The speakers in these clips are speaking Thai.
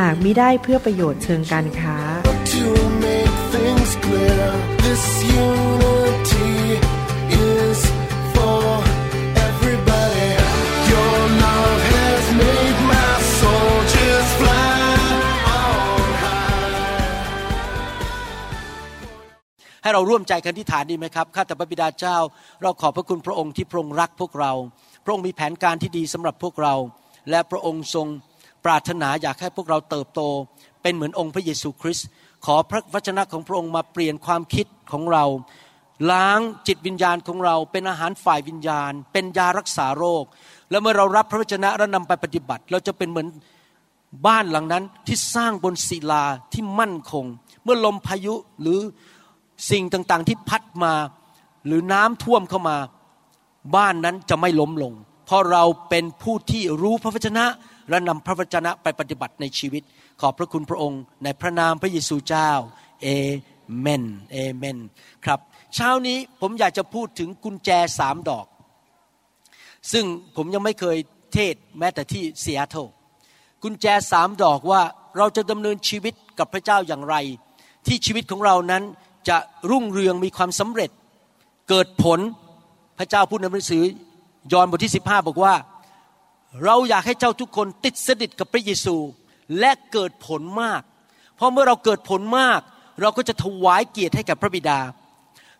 หากมิได้เพื่อประโยชน์เชิงการค้า to make things clear. This unity is for everybody. Your love has made my soul just fly on high. ให้เราร่วมใจกันที่ฐานดีไหมครับ ข้าแต่พระบิดาเจ้า เราขอบพระคุณพระองค์ที่พระองค์รักพวกเรา พระองค์มีแผนการที่ดีสำหรับพวกเรา และพระองค์ทรง ปรารถนาอยากให้พวกเราเติบโต เป็นเหมือนองค์พระเยซูคริสต์ขอพระวจนะของพระองค์มาเปลี่ยนความคิดของเรา ล้างจิตวิญญาณของเรา เป็นอาหารฝ่ายวิญญาณ เป็นยารักษาโรค แล้วเมื่อเรารับพระวจนะและนำไปปฏิบัติ เราจะเป็นเหมือนบ้านหลังนั้นที่สร้างบนศิลาที่มั่นคง เมื่อลมพายุหรือสิ่งต่างๆที่พัดมา หรือน้ำท่วมเข้ามา บ้านนั้นจะไม่ล้มลง เพราะเราเป็นผู้ที่รู้พระวจนะ และนำพระวจนะไปปฏิบัติในชีวิต ขอบพระคุณพระองค์ ในพระนามพระเยซูเจ้าเอเมนเอเมนครับเช้านี้ผมอยากจะพูดถึงกุญแจสามดอก ซึ่งผมยังไม่เคยเทศแม้แต่ที่ซีแอตเทิลกุญแจสามดอกว่าเราจะดำเนินชีวิตกับพระเจ้าอย่างไร ที่ชีวิตของเรานั้นจะรุ่งเรืองมีความสำเร็จ เกิดผลพระเจ้าพูดในหนังสือยอห์นบทที่ 15 บอกว่า เราอยากให้เจ้าทุกคนติดสนิทกับพระเยซูและเกิดผลมาก เพราะเมื่อเราเกิดผลมาก เราก็จะถวายเกียรติให้กับพระบิดา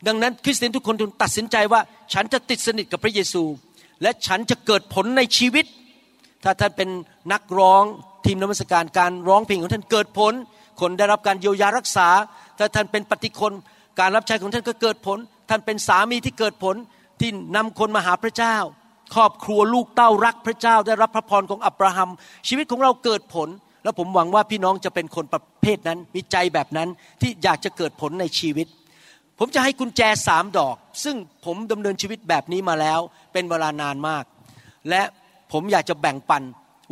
ดังนั้นคริสเตียนทุกคนจึงตัดสินใจว่าฉันจะติดสนิทกับพระเยซู และฉันจะเกิดผลในชีวิต ถ้าท่านเป็นนักร้องทีมนมัสการการร้องเพลงของท่านเกิดผล คนได้รับการเยียวยารักษา ถ้าท่านเป็นปฏิคนการรับใช้ของท่านก็เกิดผล ท่านเป็นสามีที่เกิดผลที่นำคนมาหาพระเจ้า ครอบครัวลูกเต้ารักพระเจ้าได้รับพระพรของอับราฮัม ชีวิตของเราเกิดผล แล้วผมหวังว่าพี่น้องจะเป็นคนประเภทนั้นมีใจแบบนั้นที่อยากจะเกิดผลในชีวิต ผมจะให้กุญแจสามดอก ซึ่งผมดำเนินชีวิตแบบนี้มาแล้ว เป็นเวลานานมาก และผมอยากจะแบ่งปัน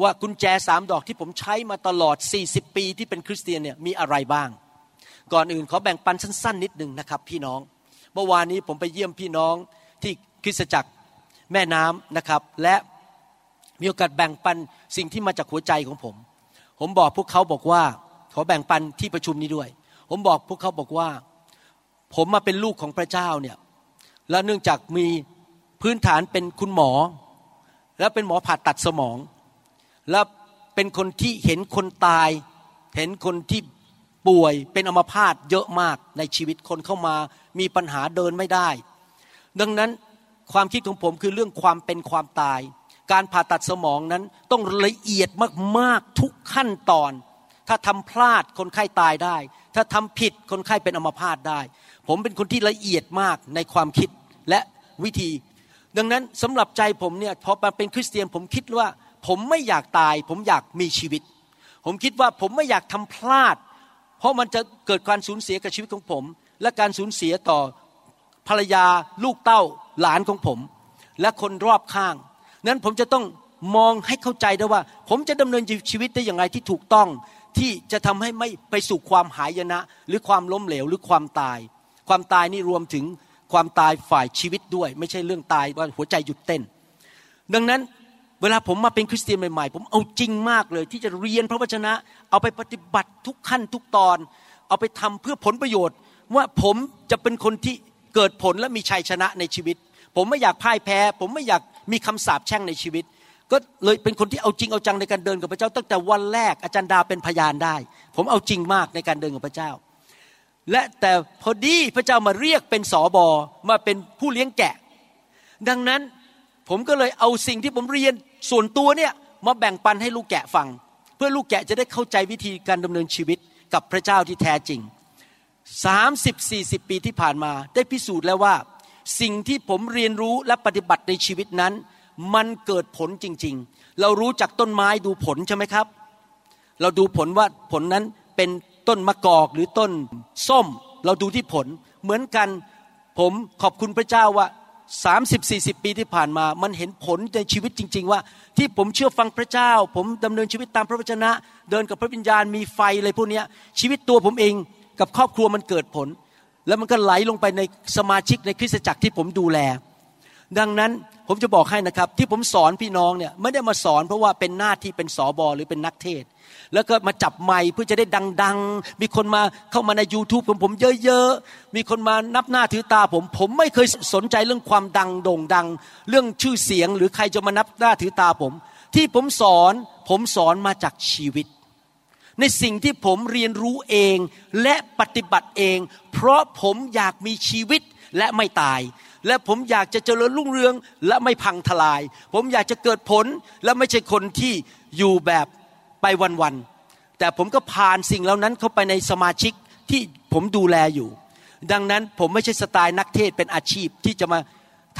ว่ากุญแจสามดอกที่ผมใช้มาตลอด 40 ปีที่เป็นคริสเตียนเนี่ยมีอะไรบ้าง ก่อนอื่นขอแบ่งปันสั้นๆ นิดหนึ่งนะครับพี่น้อง เมื่อวานนี้ผมไปเยี่ยมพี่น้องที่คริสตจักร แม่น้ำนะครับ และมีโอกาสแบ่งปันสิ่งที่มาจากหัวใจของผม ผมบอกพวกเขาบอกว่า ขอแบ่งปันที่ประชุมนี้ด้วย ผมบอกพวกเขาบอกว่า ผมมาเป็นลูกของพระเจ้าเนี่ยและเนื่องจากมีพื้นฐานเป็นคุณหมอ และเป็นหมอผ่าตัดสมอง และเป็นคนที่เห็นคนตาย เห็นคนที่ป่วยเป็นอัมพาตเยอะมากในชีวิตคนเข้ามามีปัญหาเดินไม่ได้ ดังนั้น ความคิดของผมคือเรื่องความเป็นความตาย การผ่าตัดสมองนั้นต้องละเอียดมากๆทุกขั้นตอน ถ้าทำพลาดคนไข้ตายได้ ถ้าทำผิดคนไข้เป็นอัมพาตได้ ผมเป็นคนที่ละเอียดมากในความคิดและวิธี ดังนั้นสำหรับใจผมเนี่ยพอมาเป็นคริสเตียนผมคิดว่า ผมไม่อยากตาย ผมอยากมีชีวิต ผมคิดว่าผมไม่อยากทำพลาด เพราะมันจะเกิดการสูญเสียกับชีวิตของผม และการสูญเสียต่อภรรยาลูกเต้า หลานของผม และคนรอบข้าง นั้นผมจะต้องมองให้เข้าใจได้ว่า ผมจะดำเนินชีวิตได้อย่างไรที่ถูกต้องที่จะทำให้ไม่ไปสู่ความหายนะ หรือความล้มเหลวหรือความตาย ความตายนี่รวมถึงความตายฝ่ายชีวิตด้วย ไม่ใช่เรื่องตายว่าหัวใจหยุดเต้น ดังนั้นเวลาผมมาเป็นคริสเตียนใหม่ๆ ผมเอาจริงมากเลย ที่จะเรียนพระวจนะ เอาไปปฏิบัติทุกขั้นทุกตอน เอาไปทำเพื่อผลประโยชน์ ว่าผมจะเป็นคนที่เกิดผลและมีชัยชนะในชีวิต ผมไม่อยากพ่ายแพ้ ผมไม่อยากมีคำสาปแช่งในชีวิต ก็เลยเป็นคนที่เอาจริงเอาจังในการเดินกับพระเจ้า ตั้งแต่วันแรกอาจารย์ดาเป็นพยานได้ ผมเอาจริงมากในการเดินกับพระเจ้า และแต่พอดีพระเจ้ามาเรียกเป็นสอบอมาเป็นผู้เลี้ยงแกะ ดังนั้นผมก็เลยเอาสิ่งที่ผมเรียนส่วนตัวเนี่ยมาแบ่งปันให้ลูกแกะฟัง เพื่อลูกแกะจะได้เข้าใจวิธีการดำเนินชีวิตกับพระเจ้าที่แท้จริง 30-40 ปีที่ผ่านมาได้พิสูจน์แล้วว่า สิ่งที่ผมเรียนรู้และปฏิบัติในชีวิตนั้น มันเกิดผลจริง ๆ เรารู้จักต้นไม้ดูผลใช่ไหมครับ เราดูผลว่าผลนั้นเป็นต้นมะกอกหรือต้นส้ม เราดูที่ผล เหมือนกันผมขอบคุณพระเจ้าว่า30-40 ปีที่ผ่านมา มันเห็นผลในชีวิตจริง ๆ ว่า ที่ผมเชื่อฟังพระเจ้า ผมดำเนินชีวิตตามพระวจนะ เดินกับพระวิญญาณมีไฟอะไรพวกนี้ชีวิตตัวผมเองกับครอบครัวมันเกิดผล แล้วมันก็ไหลลงไปในสมาชิกในคริสตจักรที่ผมดูแล ดังนั้นผมจะบอกให้นะครับ ที่ผมสอนพี่น้องเนี่ยไม่ได้มาสอนเพราะว่าเป็นหน้าที่เป็นสอบอหรือเป็นนักเทศ แล้วก็มาจับไมค์เพื่อจะได้ดัง ๆ มีคนมาเข้ามาใน YouTube ของผมเยอะๆ มีคนมานับหน้าถือตาผม ผมไม่เคยสนใจเรื่องความดังโด่งดัง เรื่องชื่อเสียงหรือใครจะมานับหน้าถือตาผม ที่ผมสอนผมสอนมาจากชีวิต ในสิ่งที่ผมเรียนรู้เองและปฏิบัติเอง เพราะผมอยากมีชีวิตและไม่ตาย และผมอยากจะเจริญรุ่งเรืองและไม่พังทลาย ผมอยากจะเกิดผลและไม่ใช่คนที่อยู่แบบไปวันๆแต่ผมก็ผ่านสิ่งเหล่านั้นเข้าไปในสมาชิกที่ผมดูแลอยู่ ดังนั้นผมไม่ใช่สไตล์นักเทศเป็นอาชีพที่จะมา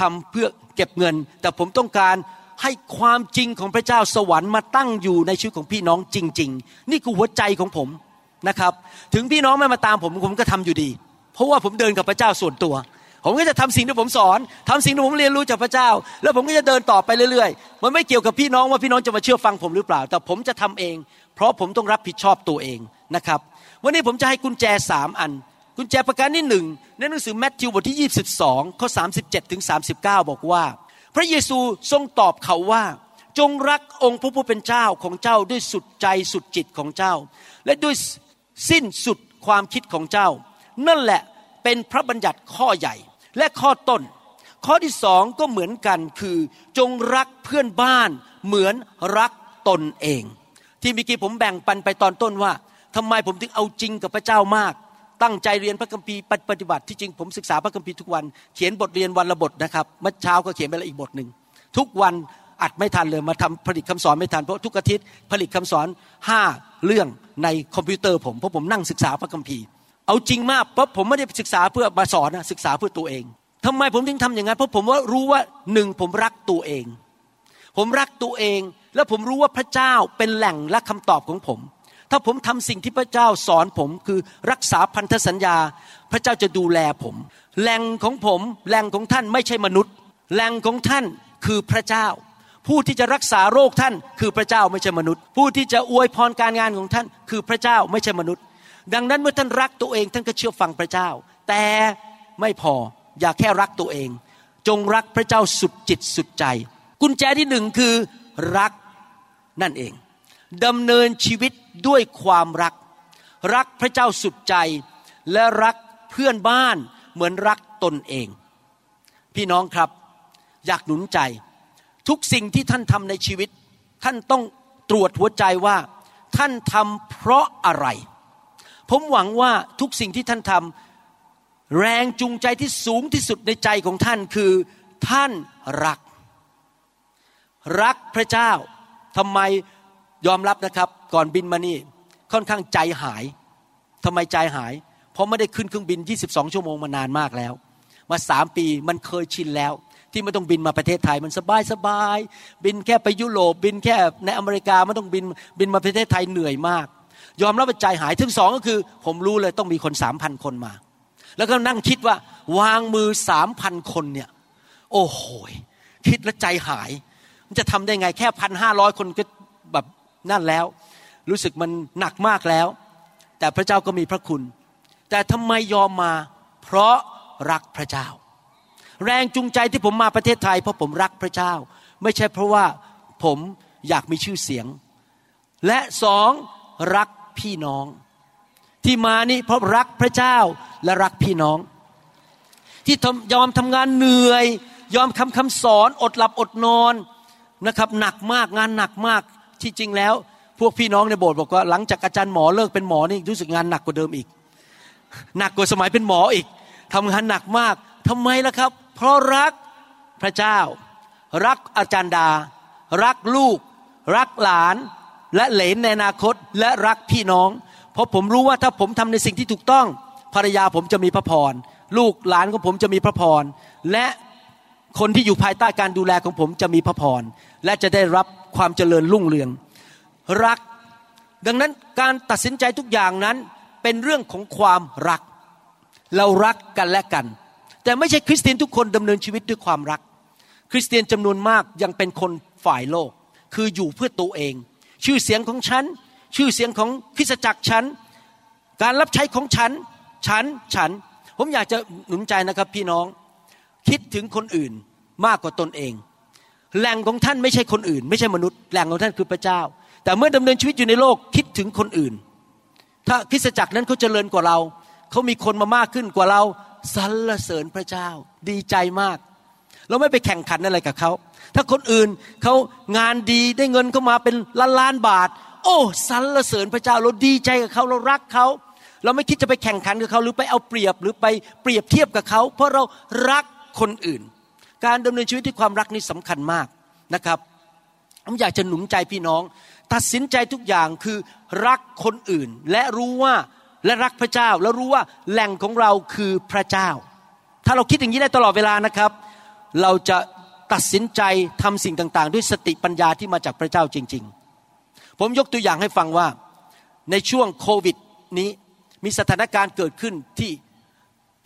ทำเพื่อเก็บเงิน แต่ผมต้องการ ให้ความจริงของพระเจ้าสวรรค์มาตั้งอยู่ในชีวิตของพี่น้องจริง ๆ นี่คือหัวใจของผมนะครับ ถึงพี่น้องไม่มาตามผมผมก็ทำอยู่ดี เพราะว่าผมเดินกับพระเจ้าส่วนตัว ผมก็จะทำสิ่งที่ผมสอนทำสิ่งที่ผมเรียนรู้จากพระเจ้า แล้วผมก็จะเดินต่อไปเรื่อยๆ มันไม่เกี่ยวกับพี่น้องว่าพี่น้องจะมาเชื่อฟังผมหรือเปล่า แต่ผมจะทำเอง เพราะผมต้องรับผิดชอบตัวเองนะครับ วันนี้ผมจะให้กุญแจสามอันกุญแจประการที่หนึ่งในหนังสือแมทธิวบทที่ 22ข้อ37ถึง39 บอกว่า พระเยซูทรงตอบเขาว่า จงรักองค์พระผู้เป็นเจ้าของเจ้าด้วยสุดใจสุดจิตของเจ้า และด้วยสิ้นสุดความคิดของเจ้า นั่นแหละเป็นพระบัญญัติข้อใหญ่และข้อต้น ข้อที่สองก็เหมือนกันคือ จงรักเพื่อนบ้านเหมือนรักตนเอง ที่เมื่อกี้ผมแบ่งปันไปตอนต้นว่าทำไมผมถึงเอาจริงกับพระเจ้ามาก ตั้งใจเรียนพระคัมภีร์ปฏิบัติที่จริงผมศึกษาพระคัมภีร์ทุกวันเขียนบทเรียนวันละบทนะครับเมื่อเช้าก็เขียนไปล้วอีกบทหนึ่งทุกวันอัดไม่ทันเลยมาทำผลิตคำสอนไม่ทันเพราะทุกอาทิตย์ผลิตคำสอนห้าเรื่องในคอมพิวเตอร์ผมเพราะผมนั่งศึกษาพระคัมภีร์ เอาจริงมากเพราะผมไม่ได้ศึกษาเพื่อมาสอนนะศึกษาเพื่อตัวเองทำไมผมถึงทำอย่างนั้นเพราะผมว่ารู้ว่าหนึ่งผมรักตัวเอง ผมรักตัวเอง และผมรู้ว่าพระเจ้าเป็นแหล่งและคำตอบของผม ถ้าผมทำสิ่งที่พระเจ้าสอนผมคือรักษาพันธสัญญา พระเจ้าจะดูแลผมแหล่งของผมแหล่งของท่านไม่ใช่มนุษย์แหล่งของท่านคือพระเจ้า ผู้ที่จะรักษาโรคท่านคือพระเจ้าไม่ใช่มนุษย์ ผู้ที่จะอวยพรการงานของท่าน คือพระเจ้าไม่ใช่มนุษย์ ดังนั้นเมื่อท่านรักตัวเองท่านก็เชื่อฟังพระเจ้า แต่ไม่พออย่าแค่รักตัวเอง จงรักพระเจ้าสุดจิตสุดใจ กุญแจที่หนึ่งคือรักนั่นเองดำเนินชีวิต ด้วยความรัก รักพระเจ้าสุดใจ และรักเพื่อนบ้านเหมือนรักตนเอง พี่น้องครับ อยากหนุนใจ ทุกสิ่งที่ท่านทำในชีวิต ท่านต้องตรวจหัวใจว่า ท่านทำเพราะอะไร ผมหวังว่าทุกสิ่งที่ท่านทำแรงจูงใจที่สูงที่สุดในใจของท่านคือ ท่านรัก รักพระเจ้าทำไม ยอมรับนะครับก่อนบินมานี่ค่อนข้างใจหายทำไมใจหาย เพราะไม่ได้ขึ้นเครื่องบิน 22 ชั่วโมงมานานมากแล้ว มาสามปีมันเคยชินแล้ว ที่ไม่ต้องบินมาประเทศไทยมันสบายสบายบินแค่ไปยุโรปบินแค่ในอเมริกาไม่ต้องบินบินมาประเทศไทยเหนื่อยมาก ยอมรับว่าใจหายถึงสองก็คือ ผมรู้เลยต้องมีคนสามพันคนมา แล้วก็นั่งคิดว่าวางมือสามพันคนเนี่ยโอ้โหคิดแล้วใจหาย มันจะทำได้ไงแค่พันห้าร้อยคนก็ นั่นแล้ว รู้สึกมันหนักมากแล้ว แต่พระเจ้าก็มีพระคุณ แต่ทำไมยอมมา เพราะรักพระเจ้า แรงจูงใจที่ผมมาประเทศไทยเพราะผมรักพระเจ้า ไม่ใช่เพราะว่าผมอยากมีชื่อเสียง และสองรักพี่น้อง ที่มานี่เพราะรักพระเจ้าและรักพี่น้อง ที่ยอมทำงานเหนื่อย ยอมคำคำสอนอดหลับอดนอนนะครับหนักมากงานหนักมาก ที่จริงแล้ว พวกพี่น้องในโบสถ์บอกว่าหลังจากอาจารย์หมอเลิกเป็นหมอนี่รู้สึกงานหนักกว่าเดิมอีก หนักกว่าสมัยเป็นหมออีกทำงานหนักมากทำไมล่ะครับ เพราะรักพระเจ้า รักอาจารย์ดา รักลูก รักหลาน และเหลนในอนาคตและรักพี่น้อง เพราะผมรู้ว่าถ้าผมทำในสิ่งที่ถูกต้องภรรยาผมจะมีพระพรลูกหลานของผมจะมีพระพรและคนที่อยู่ภายใต้การดูแลของผมจะมีพระพร และจะได้รับความเจริญรุ่งเรือง รัก ดังนั้นการตัดสินใจทุกอย่างนั้นเป็นเรื่องของความรัก เรารักกันและกัน แต่ไม่ใช่คริสเตียนทุกคนดำเนินชีวิตด้วยความรัก คริสเตียนจำนวนมากยังเป็นคนฝ่ายโลก คืออยู่เพื่อตัวเอง ชื่อเสียงของฉัน ชื่อเสียงของคริสตจักรฉัน การรับใช้ของฉัน ฉัน ฉัน ผมอยากจะหนุนใจนะครับพี่น้อง คิดถึงคนอื่นมากกว่าตนเอง แหล่งของท่านไม่ใช่คนอื่น ไม่ใช่มนุษย์แหล่งของท่านคือพระเจ้า แต่เมื่อดำเนินชีวิตอยู่ในโลกคิดถึงคนอื่น ถ้าคริสตจักรนั้นเขาเจริญกว่าเราเขามีคนมามากขึ้นกว่าเราสรรเสริญพระเจ้า ดีใจมาก เราไม่ไปแข่งขันอะไรกับเขาถ้าคนอื่นเขางานดีได้เงินเข้ามาเป็นล้านล้านบาท โอ้สรรเสริญพระเจ้าเราดีใจกับเขาเรารักเขาเราไม่คิดจะไปแข่งขันกับเขาหรือไปเอาเปรียบหรือไปเปรียบเทียบกับเขา เพราะเรารักคนอื่น การดำเนินชีวิตด้วยความรักนี่สำคัญมากนะครับผมอยากจะหนุนใจพี่น้อง ตัดสินใจทุกอย่างคือรักคนอื่น และรู้ว่าและรักพระเจ้า แล้วรู้ว่าแหล่งของเราคือพระเจ้า ถ้าเราคิดอย่างนี้ได้ตลอดเวลานะครับ เราจะตัดสินใจทำสิ่งต่างๆ ด้วยสติปัญญาที่มาจากพระเจ้าจริง ๆ ผมยกตัวอย่างให้ฟังว่าในช่วงโควิดนี้มีสถานการณ์เกิดขึ้นที่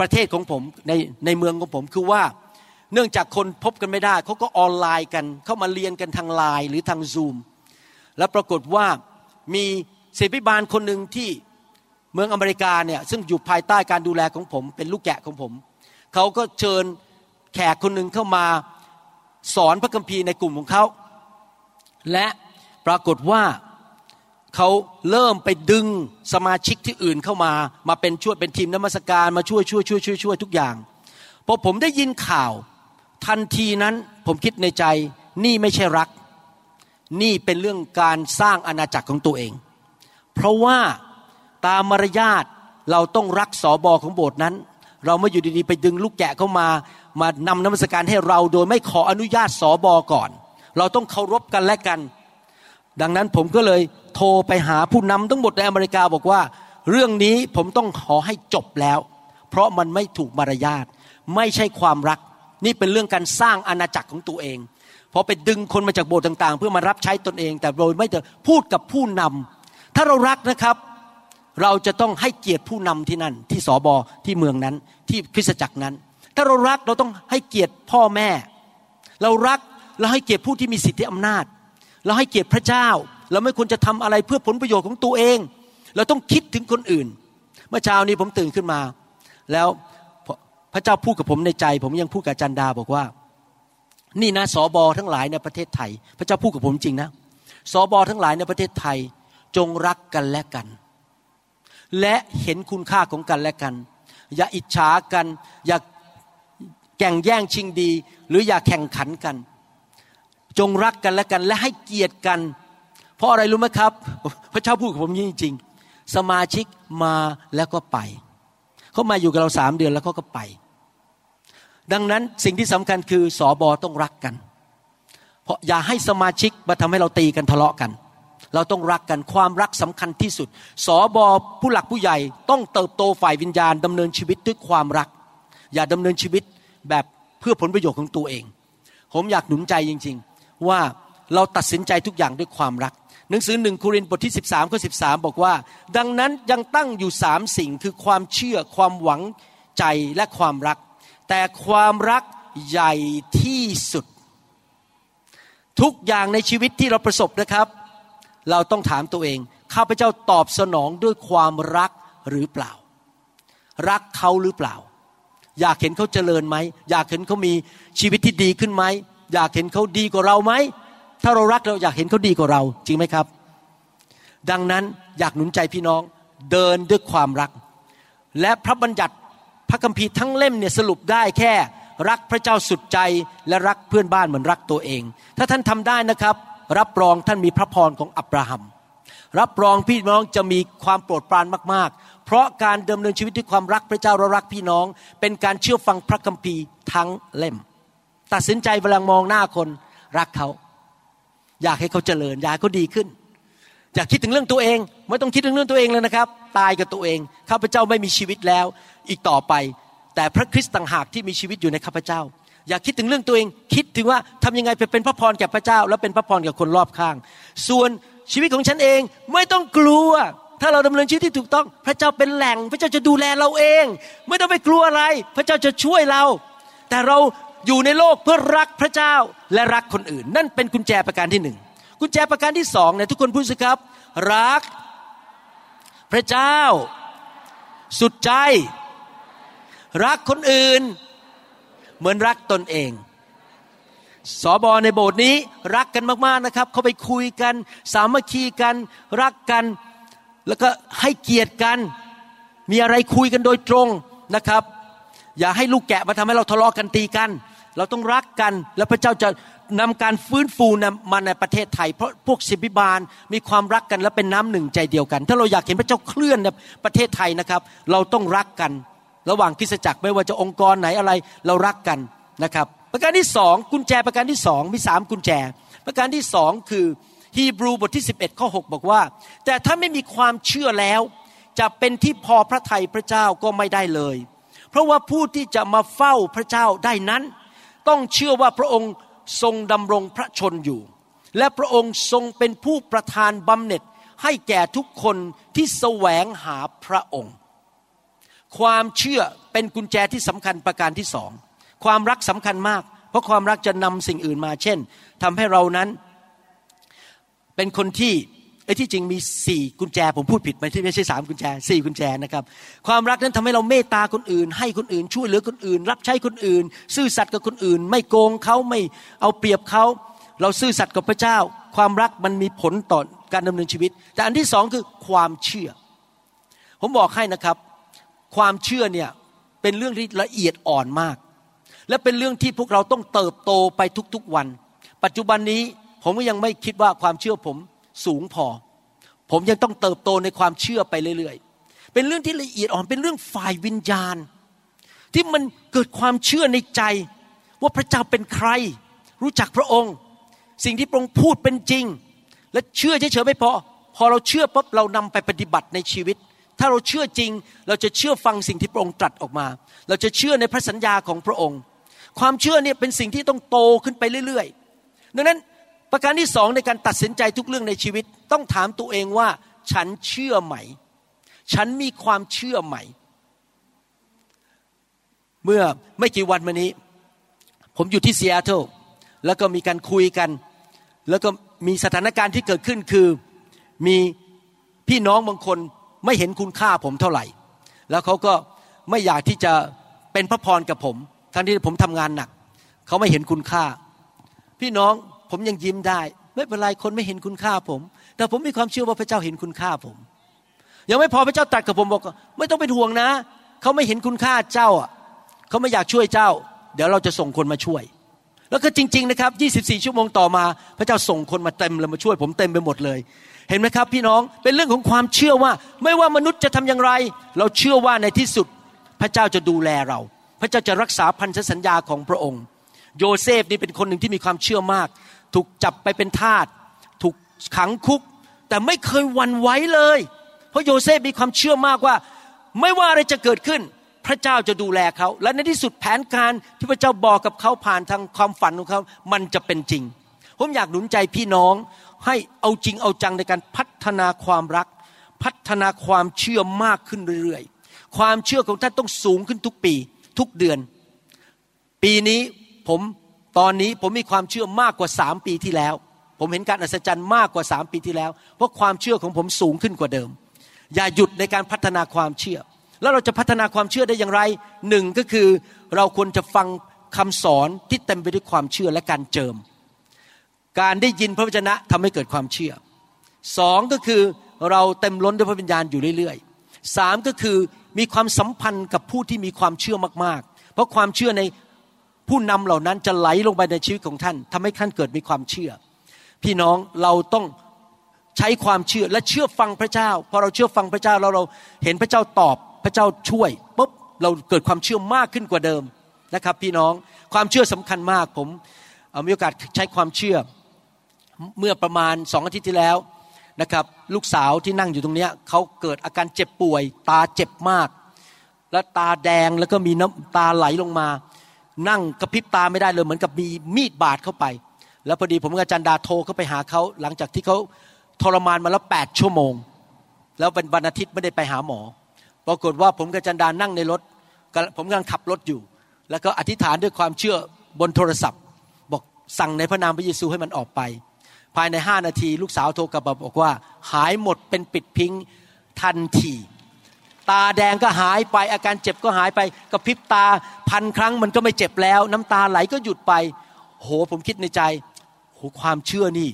ประเทศของผมในในเมืองของผมคือว่า เนื่องจากคนพบกันไม่ได้เขาก็ออนไลน์กัน เข้ามาเรียนกันทางไลน์หรือทางซูมแล้วปรากฏว่ามีศิษยิบาลคนหนึ่งที่เมืองอเมริกาเนี่ยซึ่งอยู่ภายใต้การดูแลของผม เป็นลูกแกะของผมเขาก็เชิญแขกคนหนึ่งเข้ามาสอนพระคัมภีร์ในกลุ่มของเขาและปรากฏว่าเขาเริ่มไปดึงสมาชิกที่อื่นเข้ามา มาเป็นช่วยเป็นทีมนมัสการมาช่วยช่วยช่วยช่วยช่วยทุกอย่างพอผมได้ยินข่าว ทันทีนั้นผมคิดในใจนี่ไม่ใช่รัก นี่เป็นเรื่องการสร้างอาณาจักรของตัวเอง เพราะว่าตามมารยาทเราต้องรักสอบอของโบสถ์นั้น เราไม่อยู่ดีๆ ไปดึงลูกแกะเข้ามามานำนมัสการให้เราโดยไม่ขออนุญาตสอบอก่อน เราต้องเคารพกันและกัน ดังนั้นผมก็เลยโทรไปหาผู้นำทั้งหมดในอเมริกาบอกว่า เรื่องนี้ผมต้องขอให้จบแล้ว เพราะมันไม่ถูกมารยาทไม่ใช่ความรัก นี่เป็นเรื่องการสร้างอาณาจักรของตัวเองพอไปดึงคนมาจากโบสถ์ต่าง ๆ เพื่อมารับใช้ตนเอง แต่โดยไม่จะพูดกับผู้นำถ้าเรารักนะครับ เราจะต้องให้เกียรติผู้นำที่นั่น ที่สอบอที่เมืองนั้น ที่คริสตจักรนั้น ถ้าเรารักเราต้องให้เกียรติพ่อแม่ เรารักเราให้เกียรติผู้ที่มีสิทธิอำนาจ เราให้เกียรติพระเจ้า เราไม่ควรจะทำอะไรเพื่อผลประโยชน์ของตัวเอง เราต้องคิดถึงคนอื่น เมื่อเช้านี้ผมตื่นขึ้นมา แล้ว พระเจ้าพูดกับผมในใจ ผมยังพูดกับจันดาบอกว่า นี่นะสอบอทั้งหลายในประเทศไทย พระเจ้าพูดกับผมจริงนะสอบอทั้งหลายในประเทศไทยจงรักกันและกัน และเห็นคุณค่าของกันและกัน อย่าอิจฉากัน อย่าแข่งแย่งชิงดี หรืออย่าแข่งขันกัน จงรักกันและกัน และให้เกียรติกัน เพราะอะไรรู้ไหมครับ พระเจ้าพูดกับผมจริงๆสมาชิกมาแล้วก็ไป เขามาอยู่กับเราสามเดือนแล้วเขาก็ไป ดังนั้นสิ่งที่สำคัญคือสอบอต้องรักกัน เพราะอย่าให้สมาชิกมาทำให้เราตีกันทะเลาะกัน เราต้องรักกันความรักสำคัญที่สุดสอบอผู้หลักผู้ใหญ่ต้องเติบโตฝ่ายวิญญาณดำเนินชีวิตด้วยความรัก อย่าดำเนินชีวิตแบบเพื่อผลประโยชน์ของตัวเอง ผมอยากหนุนใจจริง ๆ ว่าเราตัดสินใจทุกอย่างด้วยความรัก หนังสือหนึ่งโครินธ์บทที่ 13ข้อ13บอกว่า ดังนั้นยังตั้งอยู่สามสิ่งคือความเชื่อความหวังใจและความรัก แต่ความรักใหญ่ที่สุด ทุกอย่างในชีวิตที่เราประสบนะครับ เราต้องถามตัวเองข้าพเจ้าตอบสนองด้วยความรักหรือเปล่า รักเขาหรือเปล่า อยากเห็นเขาเจริญไหมอยากเห็นเขามีชีวิตที่ดีขึ้นไหมอยากเห็นเขาดีกว่าเราไหม ถ้าเรารักเราอยากเห็นเขาดีกว่าเรา จริงไหมครับ ดังนั้นอยากหนุนใจพี่น้องเดินด้วยความรัก และพระบัญญัติพระคัมภีร์ทั้งเล่มเนี่ยสรุปได้แค่รักพระเจ้าสุดใจและรักเพื่อนบ้านเหมือนรักตัวเอง ถ้าท่านทำได้นะครับ รับรองท่านมีพระพรของอับราฮัม รับรองพี่น้องจะมีความโปรดปรานมากๆ เพราะการดำเนินชีวิตด้วยความรักพระเจ้าและรักพี่น้อง เป็นการเชื่อฟังพระคัมภีร์ทั้งเล่ม ตัดสินใจเวลามองหน้าคนรักเขา อยากให้เขาเจริญอยากให้เขาดีขึ้น อยากคิดถึงเรื่องตัวเอง ไม่ต้องคิดถึงเรื่องตัวเองเลยนะครับ ตายกับตัวเองข้าพเจ้าไม่มีชีวิตแล้วอีกต่อไป แต่พระคริสต์ต่างหากที่มีชีวิตอยู่ในข้าพเจ้า อยากคิดถึงเรื่องตัวเอง คิดถึงว่าทำยังไงไปเป็นพระพรแก่พระเจ้า แล้วเป็นพระพรแก่คนรอบข้าง ส่วนชีวิตของฉันเองไม่ต้องกลัว ถ้าเราดำเนินชีวิตที่ถูกต้อง พระเจ้าเป็นแหล่ง พระเจ้าจะดูแลเราเอง ไม่ต้องไปกลัวอะไร พระเจ้าจะช่วยเรา แต่เรา อยู่ในโลกเพื่อรักพระเจ้าและรักคนอื่น นั่นเป็นกุญแจประการที่หนึ่งกุญแจประการที่สองเนี่ยทุกคนพูดสิครับ รักพระเจ้า สุดใจ รักคนอื่น เหมือนรักตนเองสอบอในโบสถ์นี้รักกันมากๆนะครับ เขาไปคุยกัน สามัคคีกันรักกัน แล้วก็ให้เกียรติกัน มีอะไรคุยกันโดยตรงนะครับ อย่าให้ลูกแกะมาทำให้เราทะเลาะกันตีกัน เราต้องรักกันแล้วพระเจ้าจะนำการฟื้นฟูมาในประเทศไทย เพราะพวกศิบิบาลมีความรักกันและเป็นน้ำหนึ่งใจเดียวกัน ถ้าเราอยากเห็นพระเจ้าเคลื่อนในประเทศไทยนะครับ เราต้องรักกัน ระหว่างคริสตจักรไม่ว่าจะองค์กรไหนอะไร เรารักกันนะครับ ประการที่สองกุญแจประการที่สองมีสามกุญแจ ประการที่สองคือฮีบรูบทที่ 11ข้อ6บอกว่า แต่ถ้าไม่มีความเชื่อแล้ว จะเป็นที่พอพระทัยพระเจ้าก็ไม่ได้เลย เพราะว่าผู้ที่จะมาเฝ้าพระเจ้าได้นั้น ต้องเชื่อว่าพระองค์ทรงดำรงพระชนอยู่ และพระองค์ทรงเป็นผู้ประทานบำเหน็จให้แก่ทุกคนที่แสวงหาพระองค์ ความเชื่อเป็นกุญแจที่สำคัญประการที่สอง ความรักสำคัญมาก เพราะความรักจะนำสิ่งอื่นมา เช่นทำให้เรานั้น เป็นคนที่ อ้ที่จริงมีสี่กุญแจผมพูดผิดไม่ใช่ไม่ใช่สามกุญแจสี่กุญแจนะครับความรักนั้นทำให้เราเมตตาคนอื่น ให้คนอื่น ช่วยเหลือคนอื่น รับใช้คนอื่น ซื่อสัตย์กับคนอื่น ไม่โกงเขาไม่เอาเปรียบเขาเราซื่อสัตย์กับพระเจ้า ความรักมันมีผลต่อการดำเนินชีวิต แต่อันที่สองคือความเชื่อ ผมบอกให้นะครับ ความเชื่อเนี่ยเป็นเรื่องที่ละเอียดอ่อนมาก และเป็นเรื่องที่พวกเราต้องเติบโตไปทุกๆวัน ปัจจุบันนี้ผมก็ยังไม่คิดว่าความเชื่อผม สูงพอ ผมยังต้องเติบโตในความเชื่อไปเรื่อยๆ เป็นเรื่องที่ละเอียดอ่อน เป็นเรื่องฝ่ายวิญญาณ ที่มันเกิดความเชื่อในใจ ว่าพระเจ้าเป็นใคร รู้จักพระองค์ สิ่งที่พระองค์พูดเป็นจริง และเชื่อเฉยๆไม่พอ พอเราเชื่อปั๊บเรานำไปปฏิบัติในชีวิต ถ้าเราเชื่อจริง เราจะเชื่อฟังสิ่งที่พระองค์ตรัสออกมา เราจะเชื่อในพระสัญญาของพระองค์ ความเชื่อเนี่ยเป็นสิ่งที่ต้องโตขึ้นไปเรื่อยๆ ดังนั้น ประการที่สองในการตัดสินใจทุกเรื่องในชีวิต ต้องถามตัวเองว่า ฉันเชื่อไหม ฉันมีความเชื่อไหม เมื่อไม่กี่วันมานี้ ผมอยู่ที่ซีแอตเทิลแล้วก็มีการคุยกัน แล้วก็มีสถานการณ์ที่เกิดขึ้นคือมีพี่น้องบางคนไม่เห็นคุณค่าผมเท่าไหร่ แล้วเขาก็ไม่อยากที่จะเป็นพระพรกับผม ทั้งที่ผมทำงานหนัก เขาไม่เห็นคุณค่า พี่น้อง ผมยังยิ้มได้ ไม่เป็นไรคนไม่เห็นคุณค่าผม แต่ผมมีความเชื่อว่าพระเจ้าเห็นคุณค่าผม ยังไม่พอพระเจ้าตรัสกับผมบอกไม่ต้องเป็นห่วงนะเขาไม่เห็นคุณค่าเจ้าอะเขาไม่อยากช่วยเจ้า เดี๋ยวเราจะส่งคนมาช่วย แล้วก็จริง ๆ นะครับ 24 ชั่วโมงต่อมา พระเจ้าส่งคนมาเต็มเลยมาช่วย ผมเต็มไปหมดเลย เห็นไหมครับ พี่น้องเป็นเรื่องของความเชื่อว่า ไม่ว่ามนุษย์จะทำอย่างไร เราเชื่อว่าในที่สุด พระเจ้าจะดูแลเรา พระเจ้าจะรักษาพันธสัญญาของพระองค์ โยเซฟนี่เป็นคนหนึ่งที่มีความเชื่อมาก ถูกจับไปเป็นทาสถูกขังคุก แต่ไม่เคยวันไหวเลย เพราะโยเซฟมีความเชื่อมากว่า ไม่ว่าอะไรจะเกิดขึ้น พระเจ้าจะดูแลเขา และในที่สุดแผนการที่พระเจ้าบอกกับเขาผ่านทางความฝันของเขา มันจะเป็นจริง ผมอยากหนุนใจพี่น้องให้เอาจริงเอาจังในการพัฒนาความรัก พัฒนาความเชื่อมากขึ้นเรื่อยๆ ความเชื่อของท่านต้องสูงขึ้นทุกปี ทุกเดือน ปีนี้ผม ตอนนี้ผมมีความเชื่อมากกว่าสามปีที่แล้ว ผมเห็นการอัศจรรย์มากกว่าสามปีที่แล้ว เพราะความเชื่อของผมสูงขึ้นกว่าเดิม อย่าหยุดในการพัฒนาความเชื่อ แล้วเราจะพัฒนาความเชื่อได้อย่างไรหนึ่งก็คือเราควรจะฟังคำสอนที่เต็มไปด้วยความเชื่อและการเจิม การได้ยินพระวจนะทำให้เกิดความเชื่อสองก็คือเราเต็มล้นด้วยพระวิญญาณอยู่เรื่อยๆสามก็คือมีความสัมพันธ์กับผู้ที่มีความเชื่อมากๆ เพราะความเชื่อใน ผู้นำเหล่านั้นจะไหลลงไปในชีวิตของท่านทำให้ท่านเกิดมีความเชื่อ พี่น้องเราต้องใช้ความเชื่อและเชื่อฟังพระเจ้าพอเราเชื่อฟังพระเจ้าแล้วเราเห็นพระเจ้าตอบพระเจ้าช่วยปุ๊บเราเกิดความเชื่อมากขึ้นกว่าเดิมนะครับ พี่น้องความเชื่อสำคัญมากผมมีโอกาสใช้ความเชื่อเมื่อประมาณสองอาทิตย์ที่แล้วนะครับลูกสาวที่นั่งอยู่ตรงนี้เขาเกิดอาการเจ็บป่วย ตาเจ็บมาก และตาแดงแล้วก็มีน้ำตาไหลลงมา นั่งกระพริบตาไม่ได้เลยเหมือนกับมีมีดบาดเข้าไป แล้วพอดีผมกับจันดาโทรเข้าไปหาเขาหลังจากที่เขาทรมานมาแล้วแปดชั่วโมง แล้วเป็นวันอาทิตย์ไม่ได้ไปหาหมอ ปรากฏว่าผมกับจันดานั่งในรถ ผมกำลังขับรถอยู่ แล้วก็อธิษฐานด้วยความเชื่อบนโทรศัพท์ บอกสั่งในพระนามพระเยซูให้มันออกไป ภายในห้านาที ลูกสาวโทรกลับมาบอกว่า หายหมดเป็นปิดพิงทันที ตาแดงก็หายไป อาการเจ็บก็หายไปกระพริบตาพันครั้งมันก็ไม่เจ็บแล้ว น้ำตาไหลก็หยุดไป โหผมคิดในใจโหความเชื่อนี่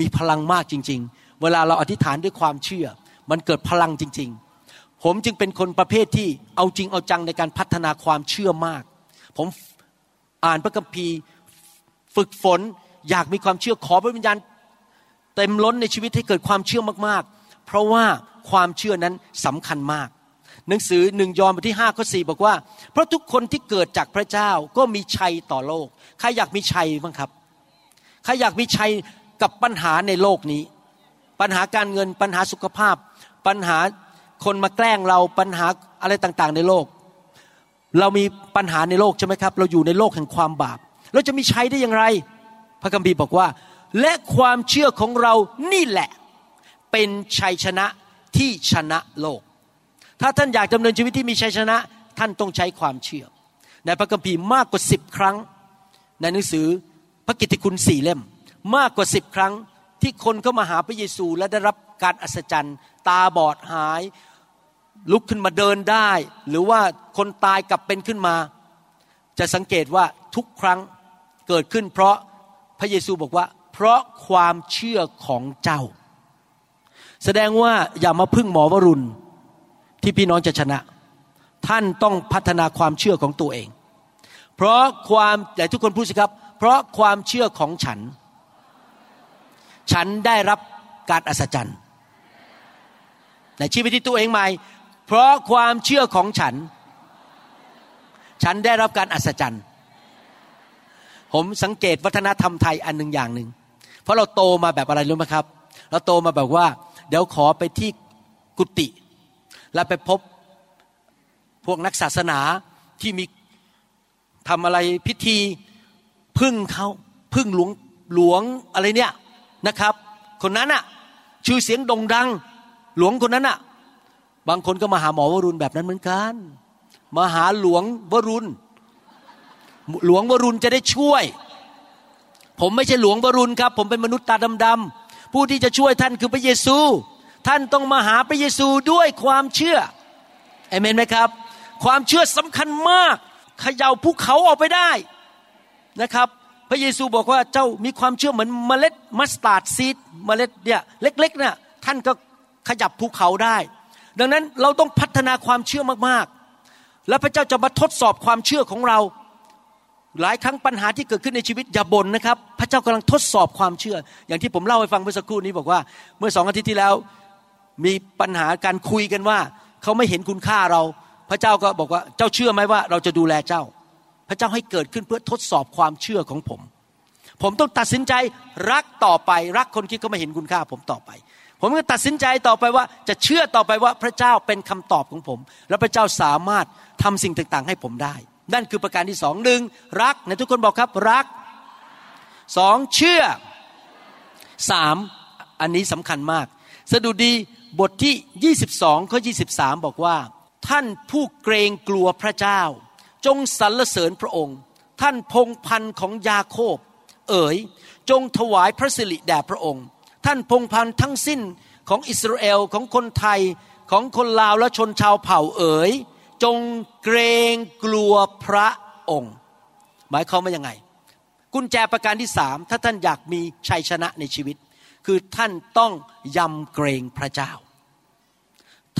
มีพลังมากจริง ๆ เวลาเราอธิษฐานด้วยความเชื่อ มันเกิดพลังจริง ๆ ผมจึงเป็นคนประเภทที่เอาจริงเอาจังในการพัฒนาความเชื่อมาก ผมอ่านพระคัมภีร์ฝึกฝนอยากมีความเชื่อขอพระวิญญาณเต็มล้นในชีวิตให้เกิดความเชื่อมากๆ เพราะว่าความเชื่อนั้นสำคัญมาก หนังสือหนึ่งยอห์นบทที่5ข้อ4บอกว่า เพราะทุกคนที่เกิดจากพระเจ้าก็มีชัยต่อโลก ใครอยากมีชัยบ้างครับ ใครอยากมีชัยกับปัญหาในโลกนี้ ปัญหาการเงินปัญหาสุขภาพ ปัญหาคนมาแกล้งเราปัญหาอะไรต่างๆ ในโลก เรามีปัญหาในโลกใช่ไหมครับ เราอยู่ในโลกแห่งความบาป เราจะมีชัยได้อย่างไร พระคัมภีร์บอกว่า และความเชื่อของเรานี่แหละ เป็นชัยชนะที่ชนะโลก ถ้าท่านอยากดำเนินชีวิตที่มีชัยชนะ ท่านต้องใช้ความเชื่อ ในพระคัมภีร์มากกว่าสิบครั้ง ในหนังสือพระกิตติคุณสี่เล่ม มากกว่าสิบครั้งที่คนเข้ามาหาพระเยซูและได้รับการอัศจรรย์ ตาบอดหาย ลุกขึ้นมาเดินได้ หรือว่าคนตายกลับเป็นขึ้นมา จะสังเกตว่าทุกครั้งเกิดขึ้น เพราะพระเยซูบอกว่า เพราะความเชื่อของเจ้า แสดงว่าอย่ามาพึ่งหมอวรุณ ที่พี่น้องจะชนะ ท่านต้องพัฒนาความเชื่อของตัวเอง เพราะความแต่ทุกคนพูดสิครับ เพราะความเชื่อของฉัน ฉันได้รับการอัศจรรย์ในชีวิตที่ตัวเองใหม่ เพราะความเชื่อของฉัน ฉันได้รับการอัศจรรย์ ผมสังเกตวัฒนธรรมไทยอันหนึ่งอย่างหนึ่ง เพราะเราโตมาแบบอะไรรู้ไหมครับ เราโตมาแบบว่า เดี๋ยวขอไปที่กุฏิ แล้วไปพบพวกนักศาสนาที่มีทำอะไรพิธีพึ่งเขาพึ่งหลวงหลวงอะไรเนี่ยนะครับ คนนั้นอะชื่อเสียงด่งดัง หลวงคนนั้นอะบางคนก็มาหาหมอวรุณแบบนั้นเหมือนกัน มาหาหลวงวรุณ หลวงวรุณจะได้ช่วย ผมไม่ใช่หลวงวรุณครับ ผมเป็นมนุษย์ตาดำๆผู้ที่จะช่วยท่านคือพระเยซู ท่านต้องมาหาพระเยซูด้วยความเชื่อเอเมนไหมครับ ความเชื่อสำคัญมากเขย่าภูเขาออกไปได้นะครับ พระเยซูบอกว่าเจ้ามีความเชื่อเหมือนเมล็ดมัสตาร์ดซีดเมล็ดเนี่ยเล็กๆเนี่ยท่านก็ขยับภูเขาได้ ดังนั้นเราต้องพัฒนาความเชื่อมากๆ แล้วพระเจ้าจะมาทดสอบความเชื่อของเรา หลายครั้งปัญหาที่เกิดขึ้นในชีวิตอย่าบ่นนะครับ พระเจ้ากำลังทดสอบความเชื่อ อย่างที่ผมเล่าให้ฟังเมื่อสักครู่นี้บอกว่า เมื่อสองอาทิตย์ที่แล้ว มีปัญหาการคุยกันว่า เขาไม่เห็นคุณค่าเรา พระเจ้าก็บอกว่าเจ้าเชื่อไหมว่าเราจะดูแลเจ้า พระเจ้าให้เกิดขึ้นเพื่อทดสอบความเชื่อของผม ผมต้องตัดสินใจรักต่อไปรักคนที่เขาไม่เห็นคุณค่าผมต่อไป ผมก็ตัดสินใจต่อไปว่าจะเชื่อต่อไปว่าพระเจ้าเป็นคำตอบของผม และพระเจ้าสามารถทำสิ่งต่างๆ ให้ผมได้ นั่นคือประการที่สองหนึ่งรักในทุกคนบอกครับรักสองเชื่อสามอันนี้สำคัญมาก สดุดี บทที่ 22 ข้อ 23 บอกว่า ท่านผู้เกรงกลัวพระเจ้า จงสรรเสริญพระองค์ ท่านพงพันธ์ของยาโคบ เอ๋ย จงถวายพระสิริแด่พระองค์ ท่านพงพันธ์ทั้งสิ้นของอิสราเอลของคนไทยของคนลาวและชนชาวเผ่าเอ๋ย จงเกรงกลัวพระองค์ หมายความว่ายังไง กุญแจประการที่สามถ้าท่านอยากมีชัยชนะในชีวิต คือท่านต้องยำเกรงพระเจ้า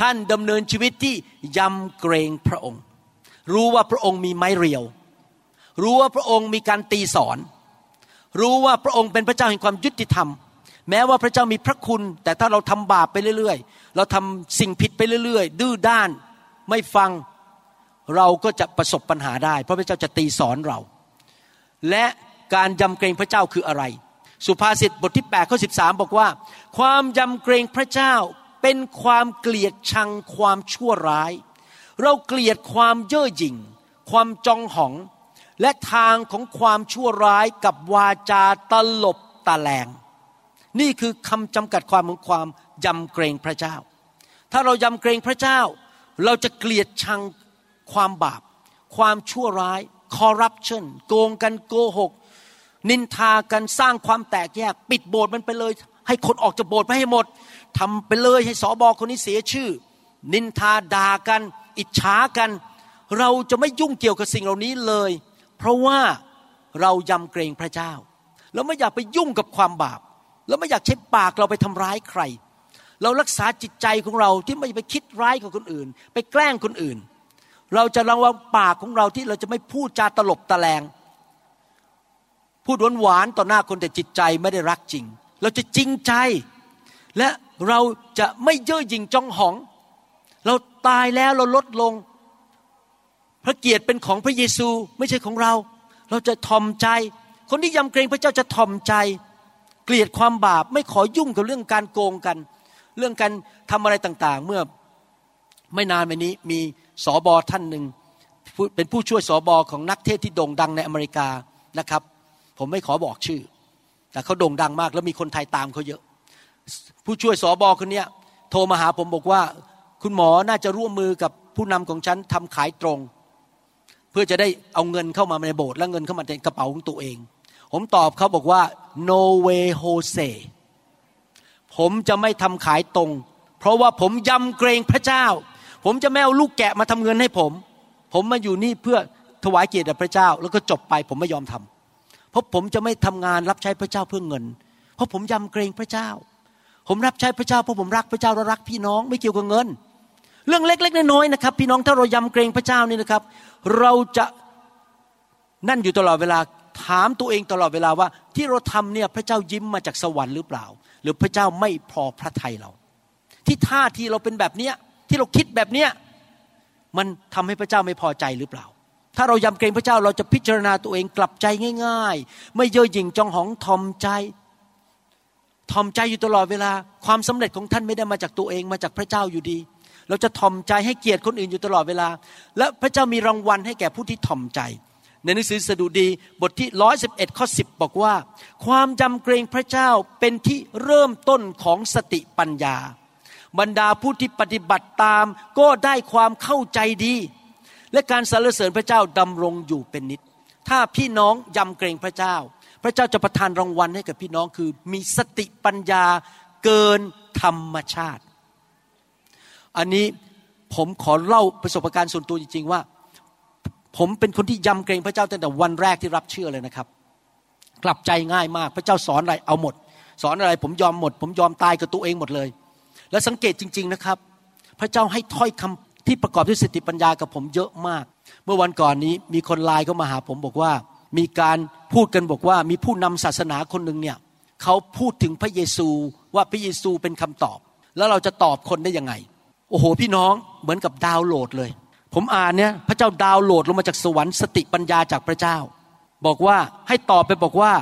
ท่านดำเนินชีวิตที่ยำเกรงพระองค์ รู้ว่าพระองค์มีไม้เรียว รู้ว่าพระองค์มีการตีสอน รู้ว่าพระองค์เป็นพระเจ้าแห่งความยุติธรรม แม้ว่าพระเจ้ามีพระคุณ แต่ถ้าเราทำบาปไปเรื่อยๆ เราทำสิ่งผิดไปเรื่อยๆ ดื้อด้านไม่ฟังเราก็จะประสบปัญหาได้ เพราะพระเจ้าจะตีสอนเรา และการยำเกรงพระเจ้าคืออะไร สุภาษิตบทที่8ข้อ13 บอกว่า ความยำเกรงพระเจ้าเป็นความเกลียดชังความชั่วร้าย เราเกลียดความเย่อหยิ่ง ความจองหอง และทางของความชั่วร้ายกับวาจาตลบตะแลง นี่คือคำจำกัดความของความยำเกรงพระเจ้า ถ้าเรายำเกรงพระเจ้า เราจะเกลียดชังความบาป ความชั่วร้ายคอร์รัปชันโกงกันโกหก นินทากันสร้างความแตกแยก ปิดโบสถ์มันไปเลย ให้คนออกจากโบสถ์ไปให้หมดทำไปเลยให้สอบอคนนี้เสียชื่อ นินทาด่ากัน อิจฉากัน เราจะไม่ยุ่งเกี่ยวกับสิ่งเหล่านี้เลย เพราะว่าเรายำเกรงพระเจ้าเราไม่อยากไปยุ่งกับความบาปเราไม่อยากใช้ปากเราไปทำร้ายใคร เรารักษาจิตใจของเราที่ไม่ไปคิดร้ายกับคนอื่น ไปแกล้งคนอื่น เราจะระวังปากของเราที่เราจะไม่พูดจาตลบตะแลง พูดหวานๆต่อหน้าคนแต่จิตใจไม่ได้รักจริง เราจะจริงใจ และเราจะไม่เย่อหยิ่งจองหอง เราตายแล้วเราลดลง พระเกียรติเป็นของพระเยซูไม่ใช่ของเรา เราจะทอมใจ คนที่ยำเกรงพระเจ้าจะทอมใจ เกลียดความบาปไม่ขอยุ่งกับเรื่องการโกงกัน เรื่องการทำอะไรต่างๆ เมื่อไม่นานมานี้มีสอบอท่านหนึ่งเป็นผู้ช่วยสอบอของนักเทศที่โด่งดังในอเมริกานะครับ ผมไม่ขอบอกชื่อ แต่เขาโด่งดังมาก แล้วมีคนไทยตามเขาเยอะ ผู้ช่วยสอบอคนนี้โทรมาหาผมบอกว่า คุณหมอน่าจะร่วมมือกับผู้นำของฉันทำขายตรง เพื่อจะได้เอาเงินเข้ามาในโบสถ์และเงินเข้ามาในกระเป๋าของตัวเอง ผมตอบเขาบอกว่า no way Jose ผมจะไม่ทำขายตรง เพราะว่าผมยำเกรงพระเจ้า ผมจะไม่เอาลูกแกะมาทำเงินให้ผม ผมมาอยู่นี่เพื่อถวายเกียรติแด่พระเจ้า แล้วก็จบไปผมไม่ยอมทำ ราะผมจะไม่ทำงานรับใช้พระเจ้าเพื่อเงิน เพราะผมยำเกรงพระเจ้า ผมรับใช้พระเจ้าเพราะผมรักพระเจ้าและรักพี่น้องไม่เกี่ยวกับเงิน เรื่องเล็กๆน้อยๆนะครับ พี่น้องถ้าเรายำเกรงพระเจ้านี่นะครับ เราจะนั่นอยู่ตลอดเวลาถามตัวเองตลอดเวลาว่า ที่เราทำเนี่ยพระเจ้ายิ้มมาจากสวรรค์หรือเปล่า หรือพระเจ้าไม่พอพระทัยเรา ที่ท่าทีเราเป็นแบบเนี้ยที่เราคิดแบบเนี้ยมันทำให้พระเจ้าไม่พอใจหรือเปล่า ถ้าเรายำเกรงพระเจ้าเราจะพิจารณาตัวเองกลับใจง่าย ๆ ไม่เย่อหยิ่งจองหองทอมใจทอมใจอยู่ตลอดเวลา ความสำเร็จของท่านไม่ได้มาจากตัวเองมาจากพระเจ้าอยู่ดี เราจะทอมใจให้เกียรติคนอื่นอยู่ตลอดเวลา และพระเจ้ามีรางวัลให้แก่ผู้ที่ทอมใจ ในหนังสือสดุดีบทที่ร้อยสิบเอ็ดข้อสิบบอกว่า ความจำเกรงพระเจ้าเป็นที่เริ่มต้นของสติปัญญา บรรดาผู้ที่ปฏิบัติตามก็ได้ความเข้าใจดี และการสรรเสริญพระเจ้าดำรงอยู่เป็นนิด ถ้าพี่น้องยำเกรงพระเจ้า พระเจ้าจะประทานรางวัลให้กับพี่น้องคือมีสติปัญญาเกินธรรมชาติ อันนี้ผมขอเล่าประสบการณ์ส่วนตัวจริงๆว่า ผมเป็นคนที่ยำเกรงพระเจ้าตั้งแต่วันแรกที่รับเชื่อเลยนะครับ กลับใจง่ายมากพระเจ้าสอนอะไรเอาหมด สอนอะไรผมยอมหมด ผมยอมตายกับตัวเองหมดเลย และสังเกตจริง ๆนะครับ พระเจ้าให้ถ้อยคำ ที่ประกอบด้วยสติปัญญากับผมเยอะมาก เมื่อวันก่อนนี้มีคนไลน์เข้ามาหาผมบอกว่า มีการพูดกันบอกว่า มีผู้นำศาสนาคนหนึ่งเนี่ยเขาพูดถึงพระเยซูว่าพระเยซูเป็นคำตอบ แล้วเราจะตอบคนได้ยังไง โอ้โห พี่น้องเหมือนกับดาวน์โหลดเลย ผมอ่านเนี่ยพระเจ้าดาวน์โหลดลงมาจากสวรรค์สติปัญญาจากพระเจ้า บอกว่าให้ตอบไปบอกว่า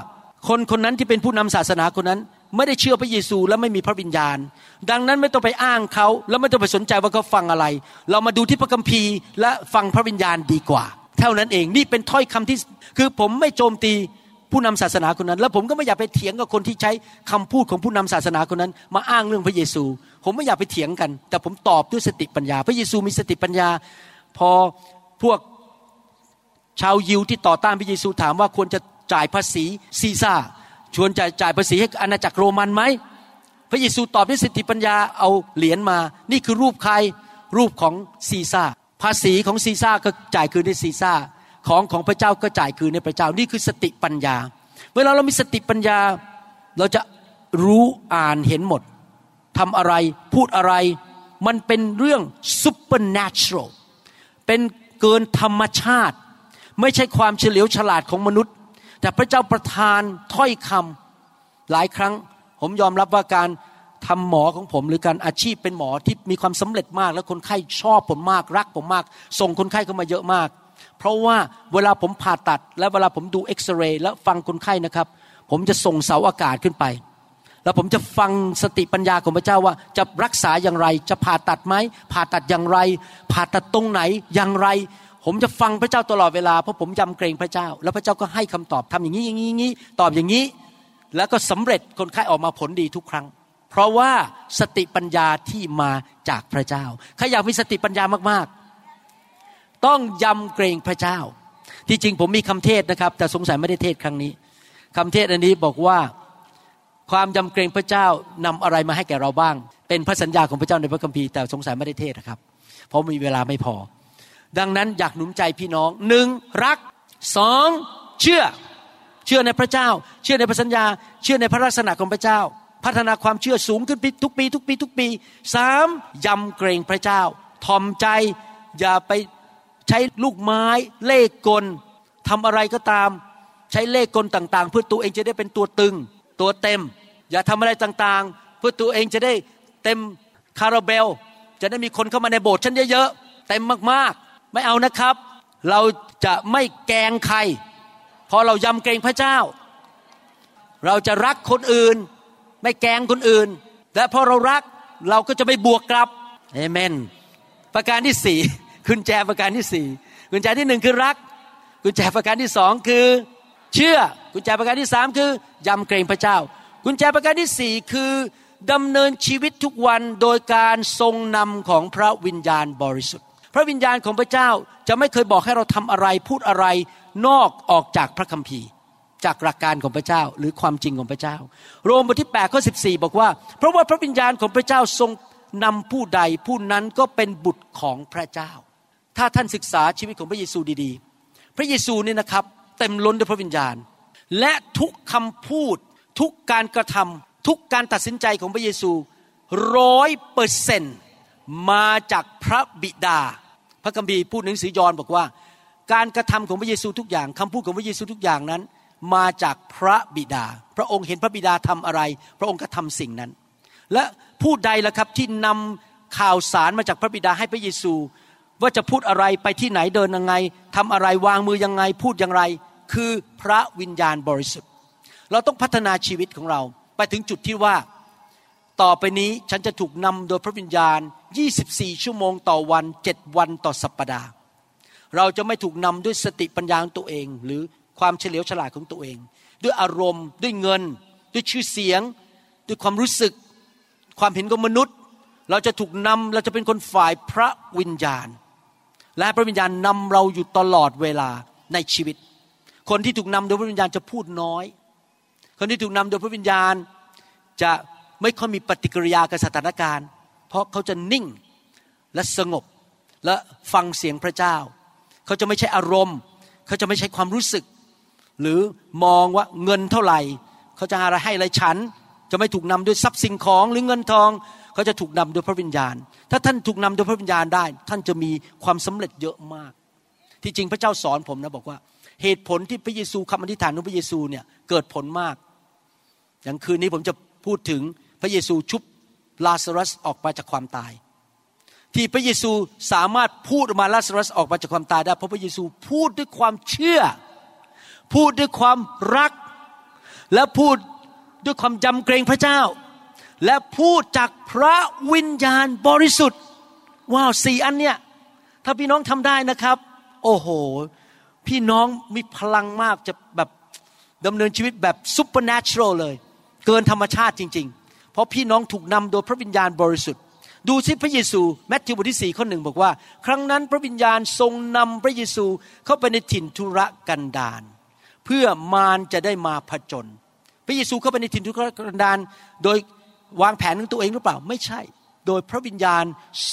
คนคนนั้นที่เป็นผู้นำศาสนาคนนั้น ไม่ได้เชื่อพระเยซูและไม่มีพระวิญญาณ ดังนั้นไม่ต้องไปอ้างเขาแล้วไม่ต้องไปสนใจว่าเขาฟังอะไร เรามาดูที่พระคัมภีร์และฟังพระวิญญาณดีกว่า เท่านั้นเองนี่เป็นถ้อยคำที่คือผมไม่โจมตีผู้นำศาสนาคนนั้น แล้วผมก็ไม่อยากไปเถียงกับคนที่ใช้คำพูดของผู้นำศาสนาคนนั้น มาอ้างเรื่องพระเยซู ผมไม่อยากไปเถียงกัน แต่ผมตอบด้วยสติปัญญา พระเยซูมีสติปัญญา พอพวกชาวยิวที่ต่อต้านพระเยซูถามว่าควรจะจ่ายภาษีซีซ่า ชวนจะจ่ายภาษีให้อาณาจักรโรมันไหมพระเยซูตอบด้วยสติปัญญาเอาเหรียญมา นี่คือรูปใครรูปของซีซ่าภาษีของซีซ่าก็จ่ายคืนให้ซีซ่าของของพระเจ้าก็จ่ายคืนให้พระเจ้านี่คือสติปัญญา เวลาเรามีสติปัญญา เราจะรู้อ่านเห็นหมดทำอะไรพูดอะไร มันเป็นเรื่อง supernatural เป็นเกินธรรมชาติ ไม่ใช่ความเฉลียวฉลาดของมนุษย์ แต่พระเจ้าประทานถ้อยคำหลายครั้ง ผมยอมรับว่าการทำหมอของผมหรือการอาชีพเป็นหมอที่มีความสำเร็จมาก แล้วคนไข้ชอบผมมากรักผมมาก ส่งคนไข้เข้ามาเยอะมาก เพราะว่าเวลาผมผ่าตัด และเวลาผมดูเอ็กซเรย์แล้วฟังคนไข้นะครับ ผมจะส่งเสาอากาศขึ้นไป แล้วผมจะฟังสติปัญญาของพระเจ้าว่าจะรักษาอย่างไร จะผ่าตัดไหมผ่าตัดอย่างไร ผ่าตัดตรงไหนอย่างไร ผมจะฟังพระเจ้าตลอดเวลาเพราะผมยำเกรงพระเจ้า แล้วพระเจ้าก็ให้คำตอบทำอย่างนี้อย่างนี้อย่างนี้ตอบอย่างนี้ แล้วก็สำเร็จคนไข้ออกมาผลดีทุกครั้ง เพราะว่าสติปัญญาที่มาจากพระเจ้าใครอยากมีสติปัญญามากๆ ต้องยำเกรงพระเจ้า ที่จริงผมมีคำเทศนะครับ แต่สงสัยไม่ได้เทศครั้งนี้คำเทศอันนี้บอกว่าความยำเกรงพระเจ้านำอะไรมาให้แก่เราบ้าง เป็นพระสัญญาของพระเจ้าในพระคัมภีร์แต่สงสัยไม่ได้เทศนะครับ เพราะมีเวลาไม่พอ ดังนั้นอยากหนุนใจพี่น้องหนึ่งรักสองเชื่อเชื่อในพระเจ้า เชื่อในพระสัญญา เชื่อในพระลักษณะของพระเจ้า พัฒนาความเชื่อสูงขึ้นทุกปี ทุกปี ทุกปีสามยำเกรงพระเจ้าทอมใจอย่าไปใช้ลูกไม้เล่กลทำอะไรก็ตาม ใช้เล่กลต่างๆ เพื่อตัวเองจะได้เป็นตัวตึง ตัวเต็ม อย่าทำอะไรต่างๆ เพื่อตัวเองจะได้เต็มคาราเบล จะได้มีคนเข้ามาในโบสถ์ฉันเยอะๆเต็มมากๆ ไม่เอานะครับ เราจะไม่แกงใคร พอเรายำเกรงพระเจ้า เราจะรักคนอื่น ไม่แกงคนอื่น และพอเรารักเราก็จะไม่บวกกลับเอเมน ประการที่สี่กุญแจประการที่สี่กุญแจที่หนึ่งคือรัก กุญแจประการที่สองคือ เชื่อ กุญแจประการที่สามคือยำเกรงพระเจ้า กุญแจประการที่สี่คือดำเนินชีวิตทุกวันโดยการทรงนำของพระวิญญาณบริสุทธิ์ พระวิญญาณของพระเจ้าจะไม่เคยบอกให้เราทำอะไรพูดอะไรนอกออกจากพระคัมภีร์ จากหลักการของพระเจ้าหรือความจริงของพระเจ้า โรมบทที่8ข้อ14 บอกว่า เพราะว่าพระวิญญาณของพระเจ้าทรงนำผู้ใดผู้นั้นก็เป็นบุตรของพระเจ้า ถ้าท่านศึกษาชีวิตของพระเยซูดีๆ พระเยซูเนี่ยนะครับเต็มล้นด้วยพระวิญญาณ และทุกคำพูดทุกการกระทำทุกการตัดสินใจของพระเยซูร้อยเปอร์เซนต์มาจากพระบิดา พระคัมภีร์พูดหนังสือยอห์นบอกว่า การกระทำของพระเยซูทุกอย่างคำพูดของพระเยซูทุกอย่างนั้น มาจากพระบิดา พระองค์เห็นพระบิดาทำอะไร พระองค์ก็ทำสิ่งนั้น และผู้ใดล่ะครับที่นำข่าวสารมาจากพระบิดาให้พระเยซู ว่าจะพูดอะไรไปที่ไหนเดินยังไงทำอะไรวางมือยังไงพูดอย่างไร คือพระวิญญาณบริสุทธิ์ เราต้องพัฒนาชีวิตของเราไปถึงจุดที่ว่า ต่อไปนี้ฉันจะถูกนำโดยพระวิญญาณ 24 ชั่วโมงต่อวัน 7 วันต่อสัปปดาห์ เราจะไม่ถูกนำด้วยสติปัญญาของตัวเอง หรือความเฉลียวฉลาดของตัวเอง ด้วยอารมณ์ด้วยเงิน ด้วยชื่อเสียง ด้วยความรู้สึก ความเห็นของมนุษย์ เราจะถูกนำเราจะเป็นคนฝ่ายพระวิญญาณ และพระวิญญาณนำเราอยู่ตลอดเวลาในชีวิต คนที่ถูกนำโดยพระวิญญาณจะพูดน้อย คนที่ถูกนำโดยพระวิญญาณจะ ไม่ค่อยมีปฏิกิริยากับสถานการณ์ เพราะเขาจะนิ่งและสงบและฟังเสียงพระเจ้า เขาจะไม่ใช่อารมณ์ เขาจะไม่ใช่ความรู้สึก หรือมองว่าเงินเท่าไหร่ เขาจะอะไรให้อะไรฉัน จะไม่ถูกนำด้วยทรัพย์สินของหรือเงินทอง เขาจะถูกนำโดยพระวิญญาณ ถ้าท่านถูกนำโดยพระวิญญาณได้ ท่านจะมีความสำเร็จเยอะมาก ที่จริงพระเจ้าสอนผมนะบอกว่า เหตุผลที่พระเยซูคำอธิษฐานของพระเยซูเนี่ยเกิดผลมาก อย่างคืนนี้ผมจะพูดถึง ระเยซูชุบลาซารัสออกมาจากความตาย ที่พระเยซูสามารถพูดออกมาลาซารัสออกมาจากความตายได้เพราะพระเยซูพูดด้วยความเชื่อ พูดด้วยความรัก และพูดด้วยความยำเกรงพระเจ้า และพูดจากพระวิญญาณบริสุทธิ์ว้าวสี่อันเนี่ยถ้าพี่น้องทำได้นะครับ โอ้โห พี่น้องมีพลังมากจะแบบดำเนินชีวิตแบบซูเปอร์เนเชอรัลเลย เกินธรรมชาติจริง ๆ เพราะพี่น้องถูกนำโดยพระวิญญาณบริสุทธิ์ ดูสิพระเยซูแมทธิวบทที่สี่ข้อหนึ่งบอกว่า ครั้งนั้นพระวิญญาณทรงนำพระเยซูเข้าไปในถิ่นทุรกันดารเพื่อมารจะได้มาผจญพระเยซูเข้าไปในถิ่นทุรกันดารโดยวางแผนของตัวเองหรือเปล่าไม่ใช่ โดยพระวิญญาณ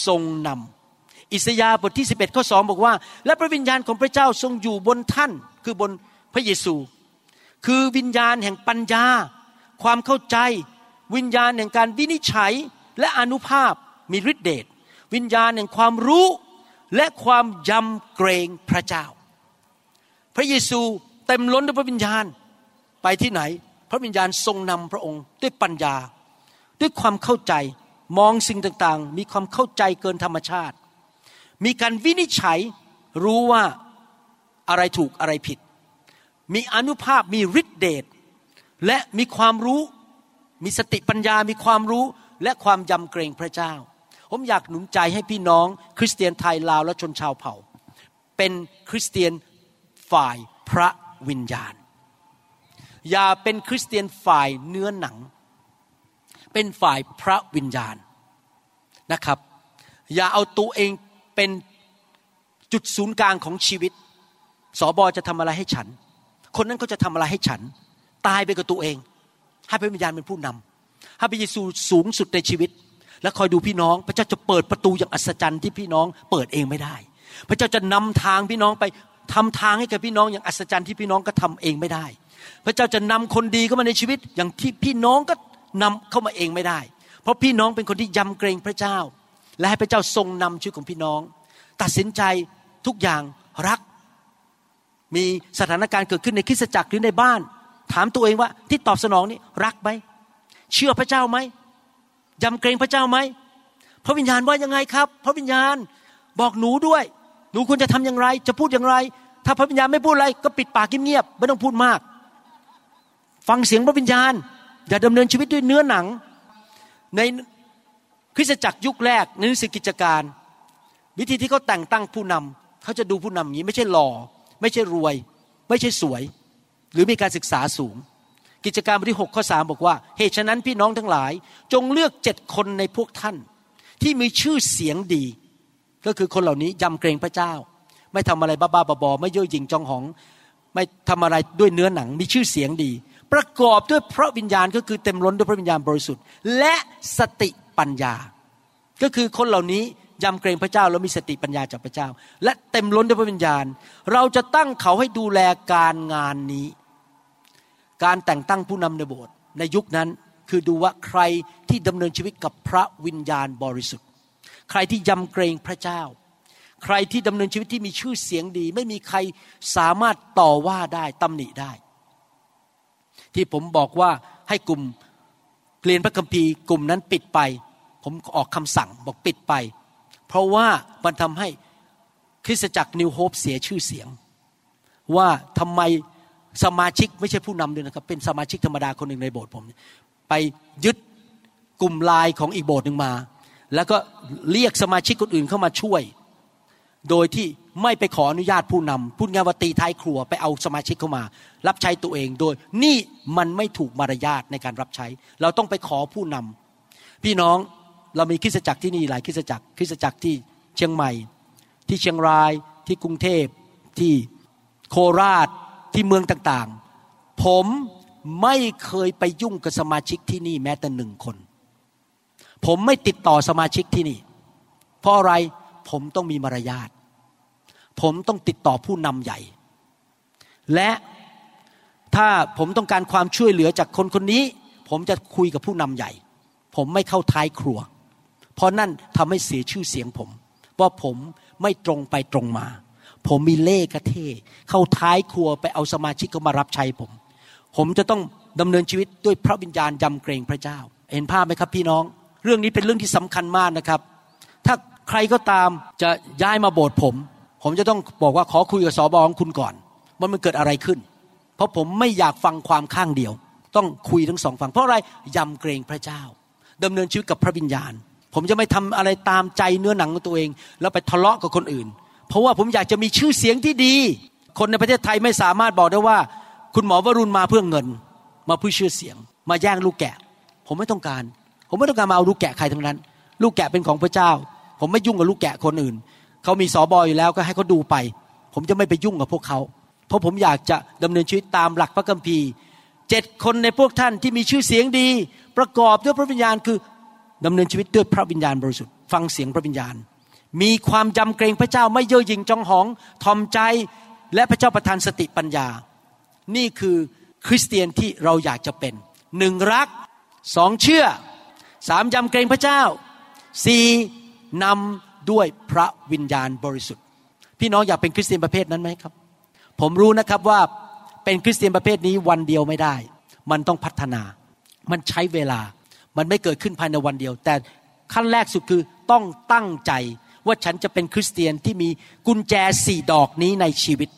ทรงนำอิสยาห์บทที่ 11 ข้อ 2 บอกว่า และพระวิญญาณของพระเจ้าทรงอยู่บนท่าน คือบนพระเยซู คือวิญญาณแห่งปัญญา ความเข้าใจ วิญญาณแห่งการวินิจฉัยและอนุภาพมีฤทธิเดชวิญญาณแห่งความรู้และความยำเกรงพระเจ้า พระเยซูเต็มล้นด้วยพระวิญญาณไปที่ไหน พระวิญญาณทรงนำพระองค์ด้วยปัญญา ด้วยความเข้าใจมองสิ่งต่างๆ มีความเข้าใจเกินธรรมชาติ มีการวินิจฉัยรู้ว่าอะไรถูกอะไรผิด มีอนุภาพมีฤทธิเดชและมีความรู้ มีสติปัญญามีความรู้และความยำเกรงพระเจ้า ผมอยากหนุนใจให้พี่น้อง คริสเตียนไทยลาวและชนชาวเผ่า เป็นคริสเตียนฝ่ายพระวิญญาณ อย่าเป็นคริสเตียนฝ่ายเนื้อหนัง เป็นฝ่ายพระวิญญาณนะครับ อย่าเอาตัวเองเป็นจุดศูนย์กลางของชีวิตสอบอจะทำอะไรให้ฉัน คนนั้นก็จะทำอะไรให้ฉัน ตายไปกับตัวเอง ให้พระวิญญาณเป็นผู้นำให้พระเยซูสูงสุดในชีวิต และคอยดูพี่น้อง พระเจ้าจะเปิดประตูอย่างอัศจรรย์ที่พี่น้องเปิดเองไม่ได้ พระเจ้าจะนำทางพี่น้องไปทำทางให้กับพี่น้องอย่างอัศจรรย์ที่พี่น้องก็ทำเองไม่ได้ พระเจ้าจะนำคนดีเข้ามาในชีวิต อย่างที่พี่น้องก็นำเข้ามาเองไม่ได้ เพราะพี่น้องเป็นคนที่ยำเกรงพระเจ้า และให้พระเจ้าทรงนำชีวิตของพี่น้อง ตัดสินใจทุกอย่างรัก มีสถานการณ์เกิดขึ้นในคริสตจักรหรือในบ้าน ถามตัวเองว่าที่ตอบสนองนี้รักไหมเชื่อพระเจ้าไหมยำเกรงพระเจ้าไหมพระวิญญาณว่ายังไงครับ พระวิญญาณบอกหนูด้วย หนูควรจะทำอย่างไร จะพูดอย่างไร ถ้าพระวิญญาณไม่พูดอะไร ก็ปิดปากเงียบๆไม่ต้องพูดมาก ฟังเสียงพระวิญญาณ อย่าดำเนินชีวิตด้วยเนื้อหนัง ในคริสตจักรยุคแรกในหนังสือกิจการ วิธีที่เขาแต่งตั้งผู้นำเขาจะดูผู้นำอย่างนี้ ไม่ใช่หล่อ ไม่ใช่รวย ไม่ใช่สวย หรือมีการศึกษาสูง กิจการบทที่6ข้อ3บอกว่า เหตุฉะนั้นพี่น้องทั้งหลาย จงเลือกเจ็ดคนในพวกท่าน ที่มีชื่อเสียงดี ก็คือคนเหล่านี้ยำเกรงพระเจ้า ไม่ทำอะไรบ้าๆบอๆไม่เย่อหยิ่งจองหอง ไม่ทำอะไรด้วยเนื้อหนัง มีชื่อเสียงดี ประกอบด้วยพระวิญญาณก็คือเต็มล้นด้วยพระวิญญาณบริสุทธิ์ และสติปัญญา ก็คือคนเหล่านี้ยำเกรงพระเจ้าแล้วมีสติปัญญาจากพระเจ้า และเต็มล้นด้วยพระวิญญาณ เราจะตั้งเขาให้ดูแลการงานนี้ การแต่งตั้งผู้นำในโบสถ์ในยุคนั้นคือดูว่าใครที่ดำเนินชีวิตกับพระวิญญาณบริสุทธิ์ ใครที่ยำเกรงพระเจ้า ใครที่ดำเนินชีวิตที่มีชื่อเสียงดี ไม่มีใครสามารถต่อว่าได้ตำหนิได้ ที่ผมบอกว่าให้กลุ่มเรียนพระคัมภีร์กลุ่มนั้นปิดไป ผมออกคำสั่งบอกปิดไป เพราะว่ามันทำให้คริสตจักรนิวโฮปเสียชื่อเสียง ว่าทำไม สมาชิกไม่ใช่ผู้นำด้วยนะครับ เป็นสมาชิกธรรมดาคนหนึ่งในโบสถ์ผม ไปยึดกลุ่มไลน์ของอีกโบสถ์หนึ่งมา แล้วก็เรียกสมาชิกคนอื่นเข้ามาช่วย โดยที่ไม่ไปขออนุญาตผู้นำพูดง่ายว่าตีท้ายครัวไปเอาสมาชิกเข้ามา รับใช้ตัวเองโดยนี่มันไม่ถูกมารยาทในการรับใช้ เราต้องไปขอผู้นำพี่น้องเรามีคริสตจักรที่นี่หลายคริสตจักรคริสตจักรที่เชียงใหม่ ที่เชียงรายที่กรุงเทพที่โคราช ที่เมืองต่างๆ ผมไม่เคยไปยุ่งกับสมาชิกที่นี่แม้แต่หนึ่งคน ผมไม่ติดต่อสมาชิกที่นี่ เพราะอะไรผมต้องมีมารยาท ผมต้องติดต่อผู้นำใหญ่ และถ้าผมต้องการความช่วยเหลือจากคนคนนี้ ผมจะคุยกับผู้นำใหญ่ ผมไม่เข้าท้ายครัว เพราะนั่นทำให้เสียชื่อเสียงผม ว่าผมไม่ตรงไปตรงมา ผมมีเล่กระเทเข้าท้ายครัวไปเอาสมาชิกเขามารับใช้ผม ผมจะต้องดำเนินชีวิตด้วยพระวิญญาณยำเกรงพระเจ้า เห็นภาพไหมครับพี่น้อง เรื่องนี้เป็นเรื่องที่สำคัญมากนะครับ ถ้าใครก็ตามจะย้ายมาโบสถ์ผม ผมจะต้องบอกว่าขอคุยกับสอบอของคุณก่อนว่ามันเกิดอะไรขึ้น เพราะผมไม่อยากฟังความข้างเดียว ต้องคุยทั้งสองฝั่งเพราะอะไรยำเกรงพระเจ้าดำเนินชีวิตกับพระวิญญาณ ผมจะไม่ทำอะไรตามใจเนื้อหนังของตัวเอง แล้วไปทะเลาะกับคนอื่น เพราะว่าผมอยากจะมีชื่อเสียงที่ดี คนในประเทศไทยไม่สามารถบอกได้ว่า คุณหมอวรุณมาเพื่อเงิน มาเพื่อชื่อเสียง มาแย่งลูกแกะ ผมไม่ต้องการ ผมไม่ต้องการมาเอาลูกแกะใครทั้งนั้น ลูกแกะเป็นของพระเจ้า ผมไม่ยุ่งกับลูกแกะคนอื่นเขามีสอบออยู่แล้วก็ให้เขาดูไป ผมจะไม่ไปยุ่งกับพวกเขาเพราะผมอยากจะดำเนินชีวิตตามหลักพระคัมภีร์เจ็ดคนในพวกท่านที่มีชื่อเสียงดี ประกอบด้วยพระวิญญาณคือดำเนินชีวิตด้วยพระวิญญาณบริสุทธิ์ฟังเสียงพระวิญญาณ มีความยำเกรงพระเจ้าไม่เย่อหยิ่งจองหองทอมใจและพระเจ้าประทานสติปัญญา นี่คือคริสเตียนที่เราอยากจะเป็นหนึ่งรักสองเชื่อสามยำเกรงพระเจ้าสี่นำด้วยพระวิญญาณบริสุทธิ์ พี่น้องอยากเป็นคริสเตียนประเภทนั้นไหมครับ ผมรู้นะครับว่าเป็นคริสเตียนประเภทนี้วันเดียวไม่ได้ มันต้องพัฒนา มันใช้เวลา มันไม่เกิดขึ้นภายในวันเดียว แต่ขั้นแรกสุดคือต้องตั้งใจ ว่าฉันจะเป็นคริสเตียนที่มีกุญแจสี่ดอกนี้ในชีวิต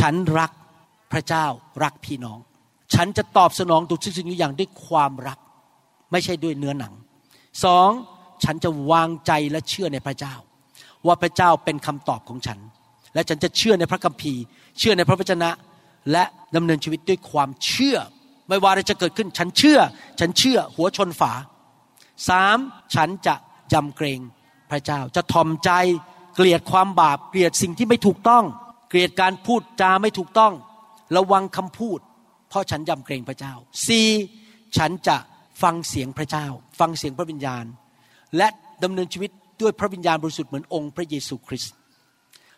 ฉันรักพระเจ้ารักพี่น้อง ฉันจะตอบสนองทุกสิ่งทุกอย่างด้วยความรัก ไม่ใช่ด้วยเนื้อหนังสองฉันจะวางใจและเชื่อในพระเจ้า ว่าพระเจ้าเป็นคำตอบของฉัน และฉันจะเชื่อในพระคัมภีร์ เชื่อในพระวจนะ และดำเนินชีวิตด้วยความเชื่อ ไม่ว่าอะไรจะเกิดขึ้น ฉันเชื่อ ฉันเชื่อหัวชนฝาสามฉันจะยำเกรง พระเจ้า จะทอมใจเกลียดความบาป เกลียดสิ่งที่ไม่ถูกต้อง เกลียดการพูดจาไม่ถูกต้อง ระวังคำพูด เพราะฉันยำเกรงพระเจ้าสี่ฉันจะฟังเสียงพระเจ้า ฟังเสียงพระวิญญาณ และดำเนินชีวิตด้วยพระวิญญาณบริสุทธิ์เหมือนองค์พระเยซูคริสต์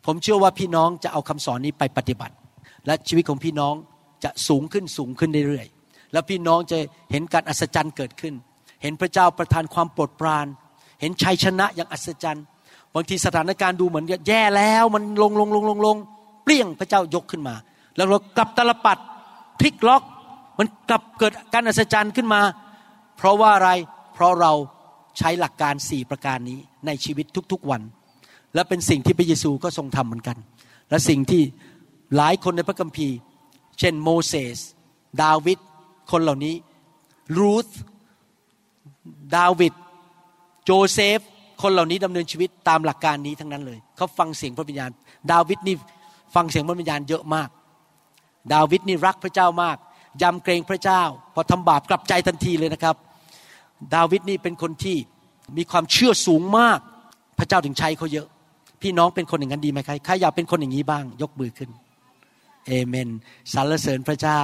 ผมเชื่อว่าพี่น้องจะเอาคำสอนนี้ไปปฏิบัติ และชีวิตของพี่น้องจะสูงขึ้นสูงขึ้นเรื่อยๆแล้วพี่น้องจะเห็นการอัศจรรย์เกิดขึ้น เห็นพระเจ้าประทานความโปรดปราน เห็นชัยชนะอย่างอัศจรรย์ บางทีสถานการณ์ดูเหมือนแย่แล้วมันลงลงลงลงลงเปลี่ยงพระเจ้ายกขึ้นมา แล้วเรากลับตลปัดพลิกล็อก มันกลับเกิดการอัศจรรย์ขึ้นมา เพราะว่าอะไรเพราะเราใช้หลักการสี่ประการนี้ในชีวิตทุกๆวัน และเป็นสิ่งที่พระเยซูก็ทรงทำเหมือนกัน และสิ่งที่หลายคนในพระคัมภีร์ เช่นโมเสสดาวิดคนเหล่านี้รูธดาวิด โจเซฟ คนเหล่านี้ดำเนินชีวิตตามหลักการนี้ทั้งนั้นเลย เขาฟังเสียงพระวิญญาณ ดาวิดนี่ฟังเสียงพระวิญญาณเยอะมาก ดาวิดนี่รักพระเจ้ามาก ยำเกรงพระเจ้า พอทำบาปกลับใจทันทีเลยนะครับ ดาวิดนี่เป็นคนที่มีความเชื่อสูงมาก พระเจ้าถึงใช้เขาเยอะ พี่น้องเป็นคนอย่างนั้นดีไหมใครใครอยากเป็นคนอย่างนี้บ้าง ยกมือขึ้นเอเมนสรรเสริญพระเจ้า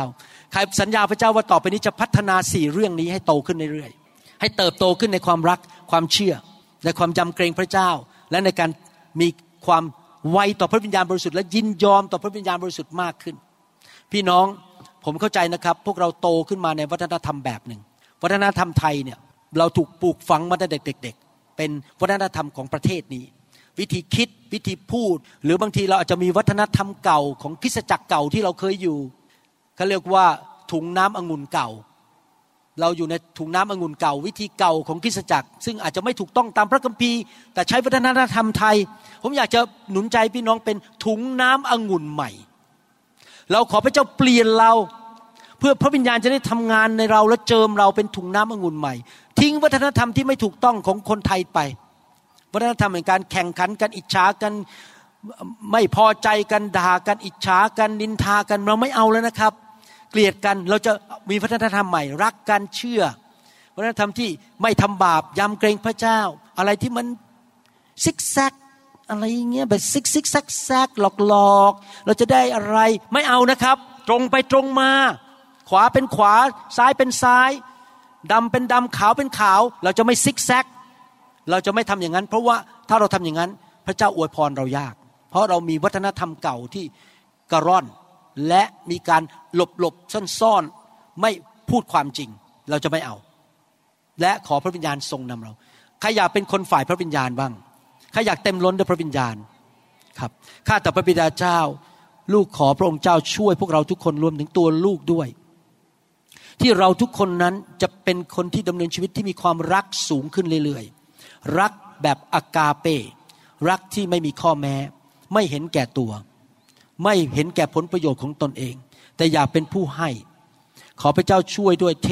ใครสัญญาพระเจ้าว่าต่อไปนี้จะพัฒนาสี่เรื่องนี้ให้โตขึ้นเรื่อยๆ ให้เติบโตขึ้นในความรักความเชื่อ ในความยำเกรงพระเจ้า และในการมีความไวต่อพระวิญญาณบริสุทธิ์และยินยอมต่อพระวิญญาณบริสุทธิ์มากขึ้น พี่น้องผมเข้าใจนะครับ พวกเราโตขึ้นมาในวัฒนธรรมแบบหนึ่ง วัฒนธรรมไทยเนี่ยเราถูกปลูกฝังมาตั้งแต่เด็ก ๆ เป็นวัฒนธรรมของประเทศนี้ วิธีคิดวิธีพูด หรือบางทีเราอาจจะมีวัฒนธรรมเก่าของคริสตจักรเก่าที่เราเคยอยู่เขาเรียกว่าถุงน้ำองุ่นเก่า เราอยู่ในถุงน้ำองุ่นเก่าวิธีเก่าของคริสตจักร ซึ่งอาจจะไม่ถูกต้องตามพระคัมภีร์ แต่ใช้วัฒนธรรมไทย ผมอยากจะหนุนใจพี่น้องเป็นถุงน้ำองุ่นใหม่ เราขอพระเจ้าเปลี่ยนเรา เพื่อพระวิญญาณจะได้ทำงานในเราและเจิมเราเป็นถุงน้ำองุ่นใหม่ ทิ้งวัฒนธรรมที่ไม่ถูกต้องของคนไทยไป วัฒนธรรมแห่งการแข่งขันกันอิจฉากันไม่พอใจกันด่ากันอิจฉากันนินทากันเราไม่เอาแล้วนะครับ กลียดกัน เราจะมีวัฒนธรรมใหม่ รักกันเชื่อ วัฒนธรรมที่ไม่ทำบาปยำเกรงพระเจ้า อะไรที่มันซิกแซกอะไรเงี้ยแบบซิกซิกแซกแซกหลอกหลอกเราจะได้อะไรไม่เอานะครับ ตรงไปตรงมา ขวาเป็นขวาซ้ายเป็นซ้ายดำเป็นดำขาวเป็นขาว เราจะไม่ซิกแซกเราจะไม่ทำอย่างนั้น เพราะว่าถ้าเราทำอย่างนั้น พระเจ้าอวยพรเรายาก เพราะเรามีวัฒนธรรมเก่าที่กะล่อน และมีการหลบหลบซ่อนซ่อนไม่พูดความจริง เราจะไม่เอา และขอพระวิญญาณทรงนำเราใครอยากเป็นคนฝ่ายพระวิญญาณบ้างใครอยากเต็มล้นด้วยพระวิญญาณครับข้าแต่พระบิดาเจ้า ลูกขอพระองค์เจ้าช่วยพวกเราทุกคนรวมถึงตัวลูกด้วย ที่เราทุกคนนั้นจะเป็นคนที่ดำเนินชีวิตที่มีความรักสูงขึ้นเรื่อยๆ รักแบบอากาเป รักที่ไม่มีข้อแม้ ไม่เห็นแก่ตัว ไม่เห็นแก่ผลประโยชน์ของตนเอง แต่อยากเป็นผู้ให้ ขอพระเจ้าช่วยด้วยเท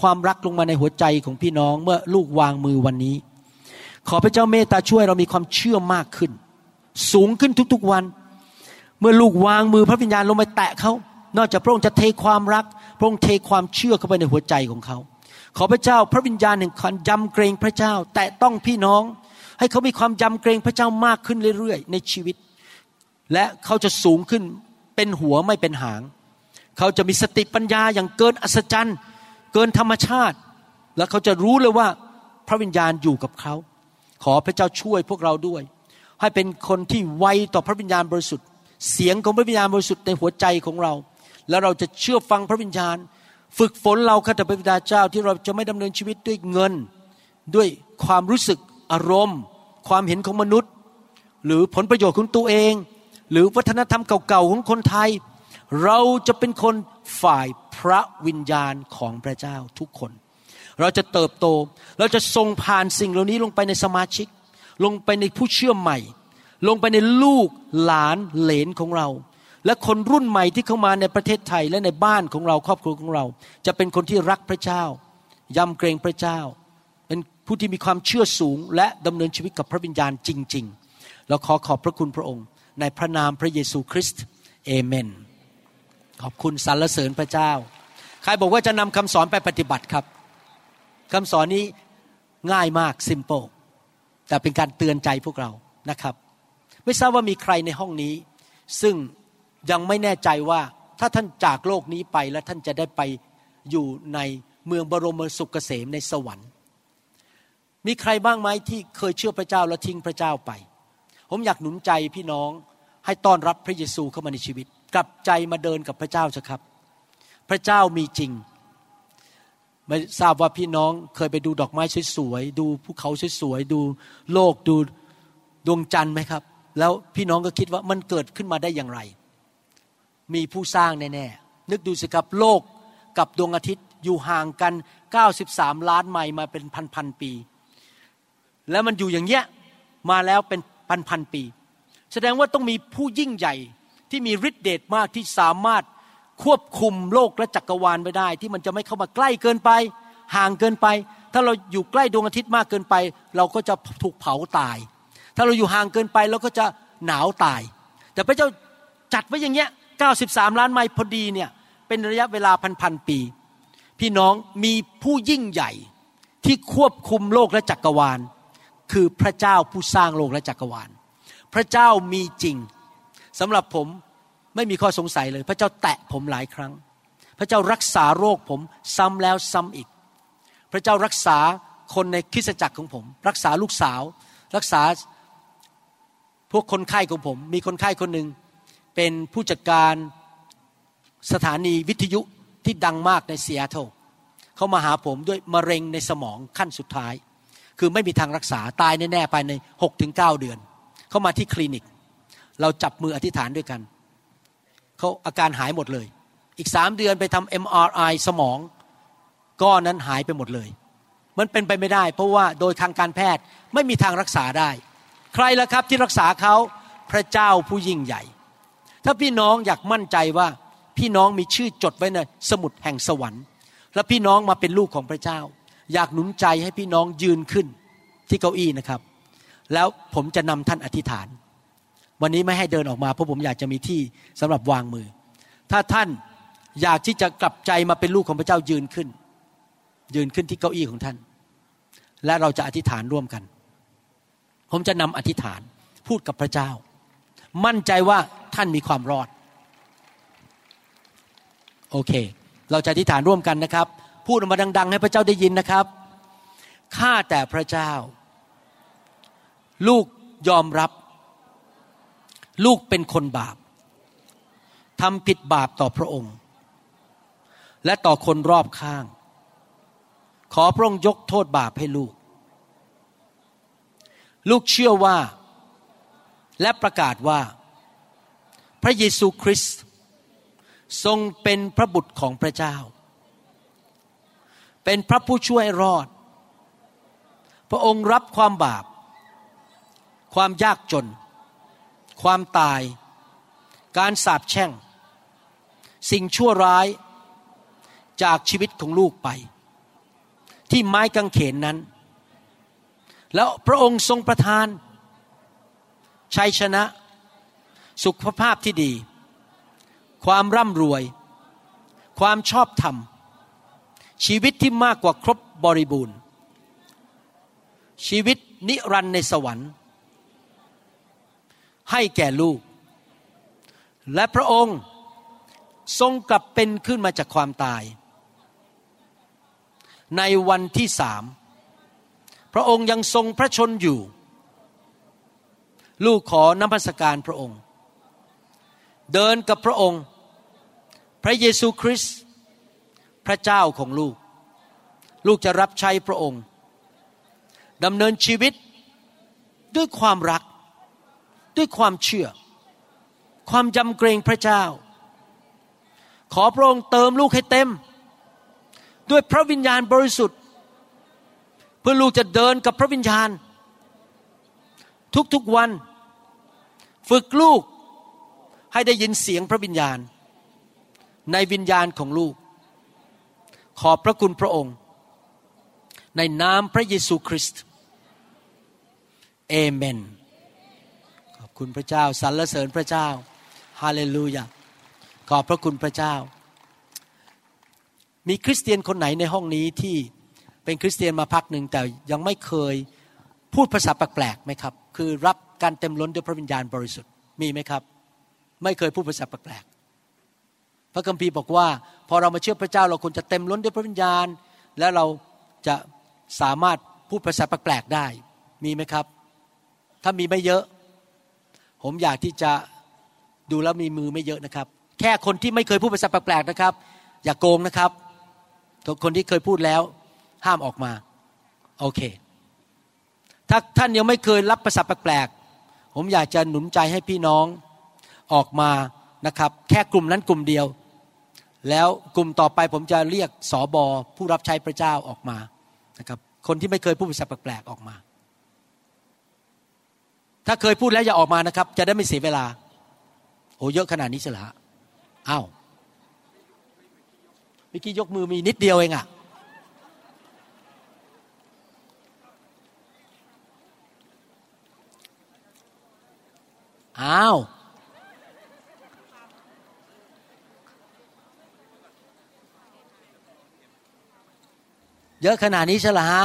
ความรักลงมาในหัวใจของพี่น้องเมื่อลูกวางมือวันนี้ ขอพระเจ้าเมตตาช่วยเรามีความเชื่อมากขึ้น สูงขึ้นทุกๆวัน เมื่อลูกวางมือพระวิญญาณลงไปแตะเขานอกจากพระองค์จะเทความรัก พระองค์เทความเชื่อเข้าไปในหัวใจของเขา ขอพระเจ้าพระวิญญาณแห่งความยำเกรงพระเจ้า แต่ต้องพี่น้อง ให้เขามีความยำเกรงพระเจ้ามากขึ้นเรื่อยๆ ในชีวิต และเขาจะสูงขึ้นเป็นหัวไม่เป็นหาง เขาจะมีสติปัญญาอย่างเกินอัศจรรย์ เกินธรรมชาติ และเขาจะรู้เลยว่าพระวิญญาณอยู่กับเขา ขอพระเจ้าช่วยพวกเราด้วย ให้เป็นคนที่ไวต่อพระวิญญาณบริสุทธิ์ เสียงของพระวิญญาณบริสุทธิ์ในหัวใจของเรา แล้วเราจะเชื่อฟังพระวิญญาณ ฝึกฝนเราข้าแต่พระบิดาเจ้าที่เราจะไม่ดำเนินชีวิตด้วยเงิน ด้วยความรู้สึกอารมณ์ ความเห็นของมนุษย์ หรือผลประโยชน์ของตัวเอง หรือวัฒนธรรมเก่าๆของคนไทย เราจะเป็นคนฝ่ายพระวิญญาณของพระเจ้าทุกคน เราจะเติบโต เราจะส่งผ่านสิ่งเหล่านี้ลงไปในสมาชิก ลงไปในผู้เชื่อใหม่ ลงไปในลูกหลานเหลนของเรา และคนรุ่นใหม่ที่เข้ามาในประเทศไทยและในบ้านของเราครอบครัวของเรา จะเป็นคนที่รักพระเจ้ายำเกรงพระเจ้า เป็นผู้ที่มีความเชื่อสูงและดำเนินชีวิตกับพระวิญญาณจริง ๆ เราขอขอบพระคุณพระองค์ ในพระนามพระเยซูคริสต์เอเมน ขอบคุณสรรเสริญพระเจ้า ใครบอกว่าจะนำคำสอนไปปฏิบัติครับคำสอนนี้ง่ายมาก simple แต่เป็นการเตือนใจพวกเรานะครับ ไม่ทราบว่ามีใครในห้องนี้ ซึ่งยังไม่แน่ใจว่าถ้าท่านจากโลกนี้ไปแล้วท่านจะได้ไปอยู่ในเมืองบรมสุขเกษมในสวรรค์ มีใครบ้างไหมที่เคยเชื่อพระเจ้าแล้วทิ้งพระเจ้าไป ผมอยากหนุนใจพี่น้อง ให้ต้อนรับพระเยซูเข้ามาในชีวิต กลับใจมาเดินกับพระเจ้าเถอะครับ พระเจ้ามีจริง ไม่ทราบว่าพี่น้องเคยไปดูดอกไม้สวยๆดูภูเขาสวยๆดูโลกดูดวงจันทร์ไหมครับ แล้วพี่น้องก็คิดว่ามันเกิดขึ้นมาได้อย่างไร มีผู้สร้างแน่ๆนึกดูสิครับโลกกับดวงอาทิตย์อยู่ห่างกัน 93 ล้านไมล์มาเป็นพันๆปี แล้วมันอยู่อย่างเงี้ยมาแล้วเป็นพันๆปี แสดงว่าต้องมีผู้ยิ่งใหญ่ที่มีฤทธิเดชมากที่สามารถควบคุมโลกและจักรวาลไว้ได้ ที่มันจะไม่เข้ามาใกล้เกินไป ห่างเกินไป ถ้าเราอยู่ใกล้ดวงอาทิตย์มากเกินไป เราก็จะถูกเผาตาย ถ้าเราอยู่ห่างเกินไปเราก็จะหนาวตาย แต่พระเจ้าจัดไว้อย่างเงี้ย 93 ล้านไมล์พอดีเนี่ยเป็นระยะเวลาพันๆปี พี่น้องมีผู้ยิ่งใหญ่ที่ควบคุมโลกและจักรวาล คือพระเจ้าผู้สร้างโลกและจักรวาล พระเจ้ามีจริงสำหรับผมไม่มีข้อสงสัยเลย พระเจ้าแตะผมหลายครั้ง พระเจ้ารักษาโรคผมซ้ำแล้วซ้ำอีก พระเจ้ารักษาคนในคริสตจักรของผม รักษาลูกสาว รักษาพวกคนไข้ของผม มีคนไข้คนหนึ่งเป็นผู้จัดการสถานีวิทยุที่ดังมากในซีแอตเทิลเขามาหาผมด้วยมะเร็งในสมองขั้นสุดท้าย คือไม่มีทางรักษาตายแน่ๆภายใน6-9ถึงเดือน เข้ามาที่คลินิก เราจับมืออธิษฐานด้วยกันเขาอาการหายหมดเลย อีกสามเดือนไปทำ MRI สมองก้อนนั้นหายไปหมดเลย มันเป็นไปไม่ได้ เพราะว่าโดยทางการแพทย์ไม่มีทางรักษาได้ ใครล่ะครับที่รักษาเขาพระเจ้าผู้ยิ่งใหญ่ ถ้าพี่น้องอยากมั่นใจว่าพี่น้องมีชื่อจดไว้ในสมุดแห่งสวรรค์ และพี่น้องมาเป็นลูกของพระเจ้า อยากหนุนใจให้พี่น้องยืนขึ้นที่เก้าอี้นะครับ แล้วผมจะนำท่านอธิษฐาน วันนี้ไม่ให้เดินออกมาเพราะผมอยากจะมีที่สำหรับวางมือ ถ้าท่านอยากที่จะกลับใจมาเป็นลูกของพระเจ้ายืนขึ้น ยืนขึ้นที่เก้าอี้ของท่าน และเราจะอธิษฐานร่วมกัน ผมจะนำอธิษฐานพูดกับพระเจ้า มั่นใจว่าท่านมีความรอด โอเค เราจะอธิษฐานร่วมกันนะครับ พูดออกมาดัง ๆ ให้พระเจ้าได้ยินนะครับข้าแต่พระเจ้า ลูกยอมรับ ลูกเป็นคนบาปทำผิดบาปต่อพระองค์ และต่อคนรอบข้าง ขอพระองค์ยกโทษบาปให้ลูก ลูกเชื่อว่าและประกาศว่า พระเยซูคริสต์ทรงเป็นพระบุตรของพระเจ้า เป็นพระผู้ช่วยรอด พระองค์รับความบาป ความยากจน ความตาย การสาปแช่ง สิ่งชั่วร้ายจากชีวิตของลูกไป ที่ไม้กางเขนนั้น แล้วพระองค์ทรงประทาน ชัยชนะ สุขภาพที่ดี ความร่ำรวย ความชอบธรรม ชีวิตที่มากกว่าครบบริบูรณ์ ชีวิตนิรันดร์ในสวรรค์ ให้แก่ลูก และพระองค์ทรงกลับเป็นขึ้นมาจากความตาย ในวันที่สามพระองค์ยังทรงพระชนอยู่ ลูกขอนมัสการพระองค์ เดินกับพระองค์ พระเยซูคริสต์พระเจ้าของลูก ลูกจะรับใช้พระองค์ดำเนินชีวิตด้วยความรัก ด้วยความเชื่อ ความยำเกรงพระเจ้า ขอพระองค์เติมลูกให้เต็ม ด้วยพระวิญญาณบริสุทธิ์ เพื่อลูกจะเดินกับพระวิญญาณ ทุกๆวัน ฝึกลูกให้ได้ยินเสียงพระวิญญาณ ในวิญญาณของลูก ขอบพระคุณพระองค์ ในนามพระเยซูคริสต์เอเมน คุณพระเจ้าสรรเสริญพระเจ้าฮาเลลูยาขอบพระคุณพระเจ้า มีคริสเตียนคนไหนในห้องนี้ที่เป็นคริสเตียนมาพักหนึ่งแต่ยังไม่เคยพูดภาษาแปลกๆไหมครับ คือรับการเต็มล้นด้วยพระวิญญาณบริสุทธิ์มีไหมครับ ไม่เคยพูดภาษาแปลกๆพระคัมภีร์บอกว่า พอเรามาเชื่อพระเจ้าเราควรจะเต็มล้นด้วยพระวิญญาณ และเราจะสามารถพูดภาษาแปลกๆได้มีไหมครับ ถ้ามีไม่เยอะ ผมอยากที่จะดูแล้วมีมือไม่เยอะนะครับ แค่คนที่ไม่เคยพูดภาษาแปลกๆนะครับ อย่าโกงนะครับ คนที่เคยพูดแล้วห้ามออกมา โอเค ถ้าท่านยังไม่เคยรับภาษาแปลกๆผมอยากจะหนุนใจให้พี่น้องออกมานะครับ แค่กลุ่มนั้นกลุ่มเดียว แล้วกลุ่มต่อไปผมจะเรียกสอบอผู้รับใช้พระเจ้าออกมานะครับ คนที่ไม่เคยพูดภาษาแปลกๆออกมา ถ้าเคยพูดแล้วอย่าออกมานะครับ จะได้ไม่เสียเวลาโอ้เยอะขนาดนี้เสียละอ้าวเมื่อกี้ยกมือมีนิดเดียวเองอะอ้าวเยอะขนาดนี้ใช่หรอฮะ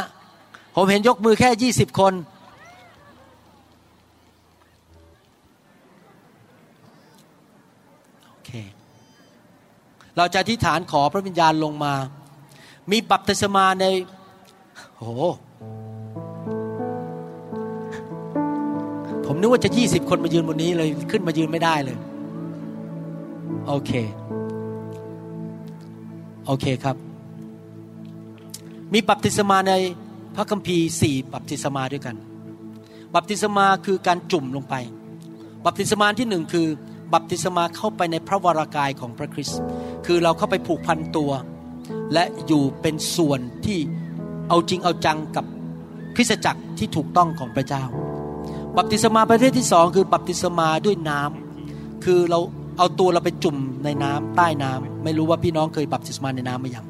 ผมเห็นยกมือแค่ยี่สิบคน โอเค เราจะอธิษฐานขอพระวิญญาณลงมา มีบัพติศมาในโอ้โหผมนึกว่าจะยี่สิบคนมายืนบนนี้เลยขึ้นมายืนไม่ได้เลย โอเค โอเคครับ มีบัพติศมาในพระคัมภีร์สี่บัพติศมาด้วยกัน บัพติศมาคือการจุ่มลงไป บัพติศมาที่หนึ่งคือ บัพติศมาเข้าไปในพระวรากายของพระคริสต์ คือเราเข้าไปผูกพันตัว และอยู่เป็นส่วนที่เอาจริงเอาจังกับคริสตจักรที่ถูกต้องของพระเจ้า บัพติศมาประเภทที่สองคือบัพติศมาด้วยน้ำำคือเราเอาตัวเราไปจุ่มในน้ำใต้น้ำไม่รู้ว่าพี่น้องเคยบัพติศมาในน้ำไหมยัง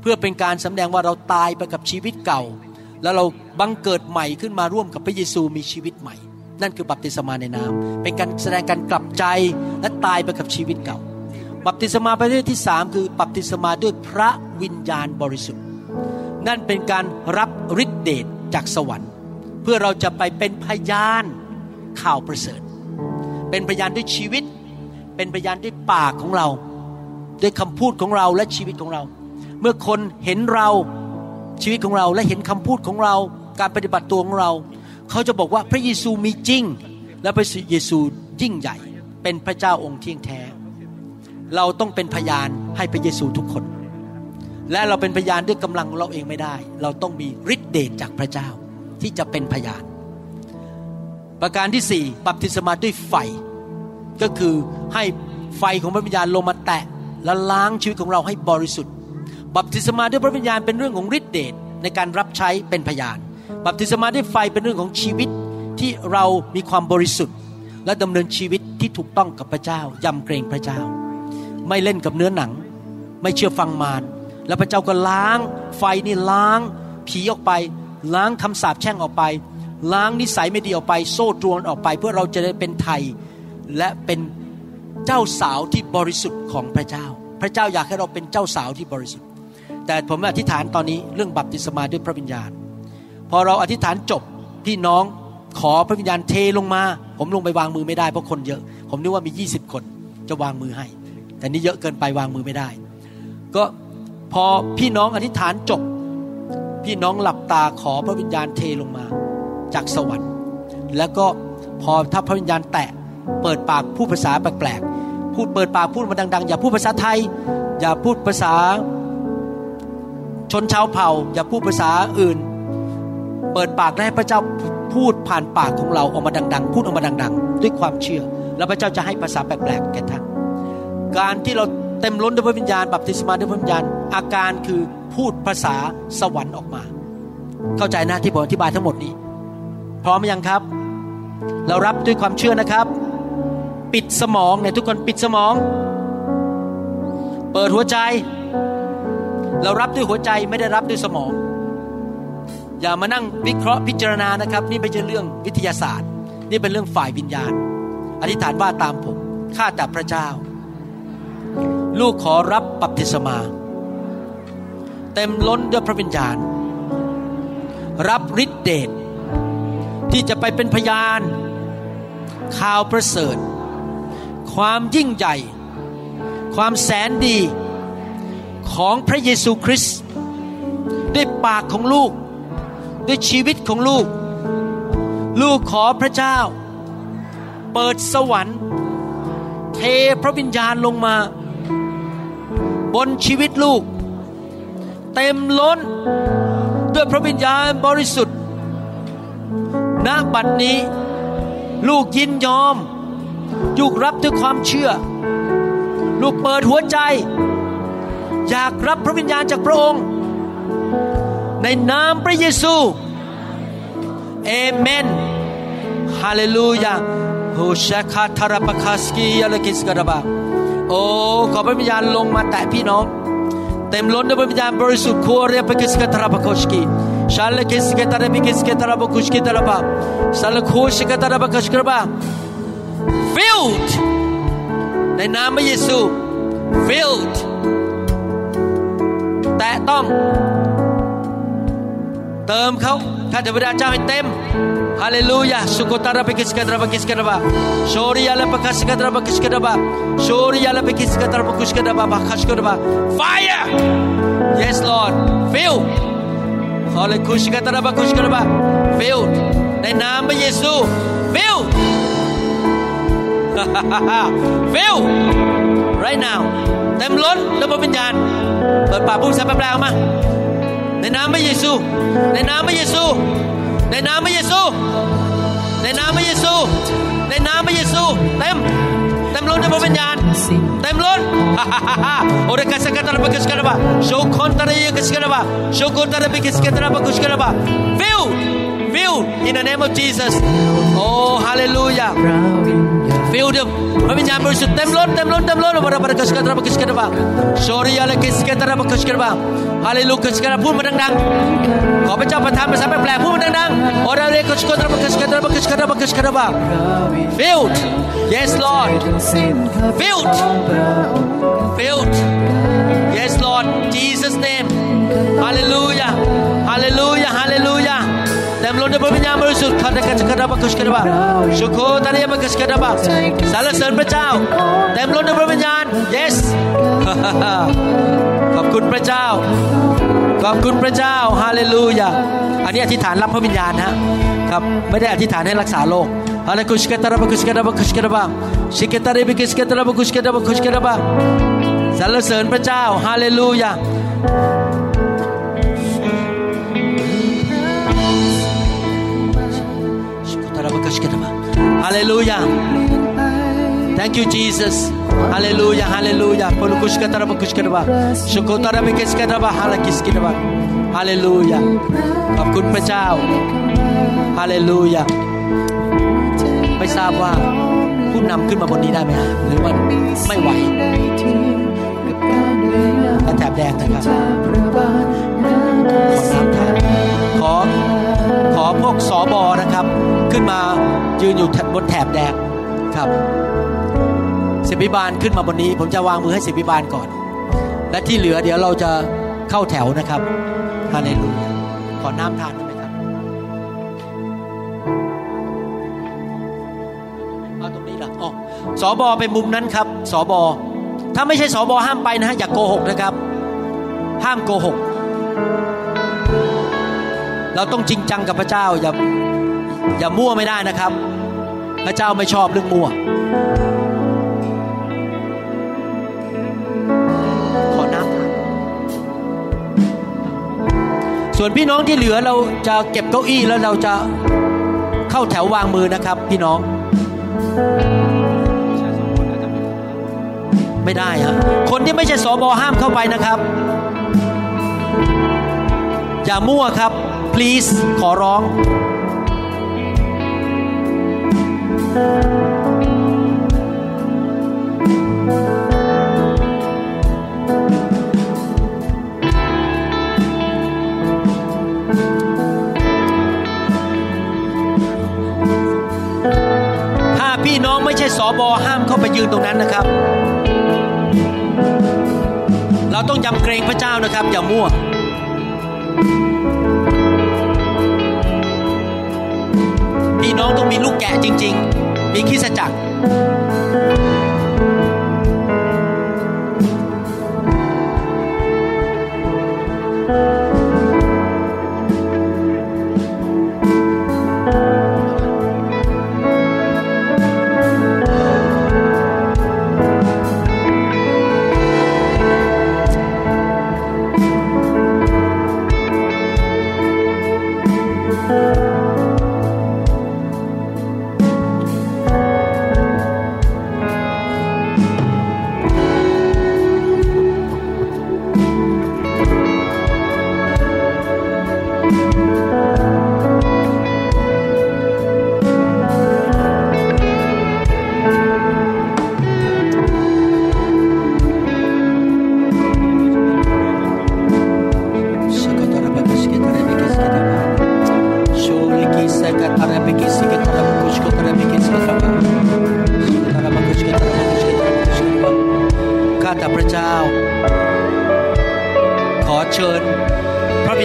เพื่อเป็นการสำแดงว่าเราตายไปกับชีวิตเก่า แล้วเราบังเกิดใหม่ขึ้นมาร่วมกับพระเยซูมีชีวิตใหม่ นั่นคือบัพติศมาในน้ำเป็นการแสดงการกลับใจและตายไปกับชีวิตเก่า บัพติศมาประเภทที่สามคือบัพติศมาด้วยพระวิญญาณบริสุทธิ์ นั่นเป็นการรับฤทธิเดชจากสวรรค์ เพื่อเราจะไปเป็นพยานข่าวประเสริฐ เป็นพยานด้วยชีวิต เป็นพยานด้วยปากของเรา ด้วยคำพูดของเราและชีวิตของเรา เมื่อคนเห็นเราชีวิตของเราและเห็นคำพูดของเรา การปฏิบัติตัวของเรา เขาจะบอกว่าพระเยซูมีจริง และพระเยซูยิ่งใหญ่ เป็นพระเจ้าองค์เที่ยงแท้ เราต้องเป็นพยานให้พระเยซูทุกคน และเราเป็นพยานด้วยกำลังของเราเองไม่ได้ เราต้องมีฤทธิเดชจากพระเจ้าที่จะเป็นพยาน ประการที่สี่บัพติศมาด้วยไฟ ก็คือให้ไฟของพระวิญญาณลงมาแตะและล้างชีวิตของเราให้บริสุทธิ์ บัพติศมาด้วยพระวิญญาณเป็นเรื่องของฤทธิเดชในการรับใช้เป็นพยาน บัพติศมาด้วยไฟเป็นเรื่องของชีวิตที่เรามีความบริสุทธิ์ และดำเนินชีวิตที่ถูกต้องกับพระเจ้า ยำเกรงพระเจ้า ไม่เล่นกับเนื้อหนัง ไม่เชื่อฟังมารแล้วพระเจ้าก็ล้างไฟนี่ล้างผีออกไป ล้างคำสาปแช่งออกไป ล้างนิสัยไม่ดีออกไป โซ่ตรวนออกไป เพื่อเราจะได้เป็นไทยและเป็นเจ้าสาวที่บริสุทธิ์ของพระเจ้า พระเจ้าอยากให้เราเป็นเจ้าสาวที่บริสุทธิ์ แต่ผมอธิษฐานตอนนี้เรื่องบัพติศมาด้วยพระวิญญาณ พอเราอธิษฐานจบพี่น้องขอพระวิญญาณเทลงมา ผมลงไปวางมือไม่ได้เพราะคนเยอะ ผมนึกว่ามี 20 คนจะวางมือให้ แต่นี่เยอะเกินไปวางมือไม่ได้ ก็พอพี่น้องอธิษฐานจบ พี่น้องหลับตาขอพระวิญญาณเทลงมาจากสวรรค์ แล้วก็พอถ้าพระวิญญาณแตะเปิดปากพูดภาษาแปลกๆพูดเปิดปากพูดมาดัง ๆ อย่าพูดภาษาไทย อย่าพูดภาษาชนชาวเผ่า อย่าพูดภาษาอื่น เปิดปากและให้พระเจ้าพูดผ่านปากของเราออกมาดัง ๆ พูดออกมาดัง ๆ ด้วยความเชื่อ แล้วพระเจ้าจะให้ภาษาแปลกๆแก่ท่าน การที่เราเต็มล้นด้วยพระวิญญาณ บัพติศมาด้วยพระวิญญาณ อาการคือพูดภาษาสวรรค์ออกมา เข้าใจนะที่ผมอธิบายทั้งหมดนี้ พร้อมยังครับ เรารับด้วยความเชื่อนะครับ ปิดสมองเนี่ยทุกคนปิดสมอง เปิดหัวใจ เรารับด้วยหัวใจไม่ได้รับด้วยสมอง อย่ามานั่งวิเคราะห์พิจารณานะครับ นี่ไม่ใช่เรื่องวิทยาศาสตร์ นี่เป็นเรื่องฝ่ายวิญญาณ อธิษฐานว่าตามผมข้าแต่พระเจ้า ลูกขอรับบัพติศมา เต็มล้นด้วยพระวิญญาณ รับฤทธิเดชที่จะไปเป็นพยาน ข่าวประเสริฐ ความยิ่งใหญ่ ความแสนดีของพระเยซูคริสต์ด้วยปากของลูก ด้วยชีวิตของลูก ลูกขอพระเจ้า เปิดสวรรค์ เทพระวิญญาณลงมา บนชีวิตลูก เต็มล้นด้วยพระวิญญาณบริสุทธิ์ณบัดนี้ ลูกยินยอมลูกรับด้วยความเชื่อ ลูกเปิดหัวใจ อยากรับพระวิญญาณจากพระองค์ ในนามพระเยซูเอเมนฮาเลลูยาโฮชาคาทาราปคาสกียาลกิสกระบา โอ้ขอพระวิญญาณลงมาแตะพี่น้อง เต็มล้นด้วยพระวิญญาณบริสุทธิ์โคเรียปกิสกตราบโคชกีชาลกิสกตราบิกิสกตราบคุชกีตราบาชาลโคชกตราบคชกระบา filled ในนามพระเยซู filled แตะต้อง เติมเขาข้าแต่พระเจ้าให้เต็มฮาเลลูยาสุโกตาราเปกิสกัตราบกิสกัตราบาโชริยาลปกัสกัตราบกิสกัตราบาโชริยาลปกิสกัตราบกุสกัตราบาบาคัสกัตราบา fire yes Lord fill ฮาเลคุสกตราบกุสกตราบา filled ในนามพระเยซู fill fill right now เต็มล้นด้วยพระวิญญาณเปิดปากพูดสัพแปลออกมา ในนามพระเยซู ในนามพระเยซู ในนามพระเยซู ในนามพระเยซู ในนามพระเยซูเต็มเต็มล้นด้วยพระวิญญาณเต็มล้นโอเดกัสกัตระบกัสกัตระบะโชคอนตระยกัสกัตระบะโชคอนตระบิกัสกัตระบะกุสกัตระบะ fill fill in the name of Jesus oh hallelujah fill ด้วยพระวิญญาณบริสุทธิ์เต็มล้นเต็มล้นเต็มล้นบาราบารากัสกัตระบะกัสกัตระบะ sorry อะไรกัสกัตระบะกัสกัตระบะ hallelujah กัสกัตระพูดมาดังๆ ขอพระเจ้าประทานภาษาแปลกๆพูดมาดังๆโอราเรกัสกัตระบะกัสกัตระบะกัสกัตระบะกัสกัตระบะ filled yes Lord filled filled yes Lord Jesus name hallelujah hallelujah hallelujah เต็มล้นด้วยพระวิญญาณบริสุทธิ์คาตะกัสกัตระบะกัสกัตระบะชุโคตาเรียบะกัสกัตระบะสรรเสริญพระเจ้าเต็มล้นด้วยพระวิญญาณ yes ขอบคุณพระเจ้า ขอบคุณพระเจ้าฮาเลลูยา อันนี้อธิษฐานรับพระวิญญาณฮะครับไม่ได้อธิษฐานให้รักษาโรคฮาเลกุชกตระบะกุชกตระบะกุชกตระบชิกตระบิกิสกตระบะกุชกตระบะกุชกตระบสรรเสริญพระเจ้าฮาเลลูยา Hallelujah. Thank you, Jesus. Hallelujah, hallelujah. Polukushkatara bakushkataba. Shukotara bekiskataba halakiskataba. Hallelujah. ขอบคุณพระเจ้า Hallelujah. ไม่ทราบว่าผู้นำขึ้นมาบนนี้ได้ไหมฮะหรือว่าไม่ไหวแต่แถบแดงนะครับ ขอน้ำทานขอขอพวกสอบอนะครับ ขึ้นมายืนอยู่บนแถบแดงครับสิบิบาลขึ้นมาบนนี้ ผมจะวางมือให้สิบิบาลก่อน และที่เหลือเดี๋ยวเราจะเข้าแถวนะครับฮาเลลูยาขอน้ำทานได้ไหมครับเอาตรงนี้ละอ๋อสอบอไปมุมนั้นครับสอบอถ้าไม่ใช่สอบอห้ามไปนะฮะอย่ากโกหกนะครับ ห้ามโกหก เราต้องจริงจังกับพระเจ้าอย่า อย่ามั่วไม่ได้นะครับ พระเจ้าไม่ชอบเรื่องมั่ว ขอน้ำทานส่วนพี่น้องที่เหลือเราจะเก็บเก้าอี้แล้วเราจะเข้าแถววางมือนะครับ พี่น้อง ไม่ได้ฮะคนที่ไม่ใช่สอบอห้ามเข้าไปนะครับ อย่ามั่วครับ please ขอร้อง ไม่ใช่สอบอห้ามเข้าไปยืนตรงนั้นนะครับ เราต้องยำเกรงพระเจ้านะครับ อย่ามั่ว น้องต้องมีลูกแกะจริง ๆ มีคริสจักร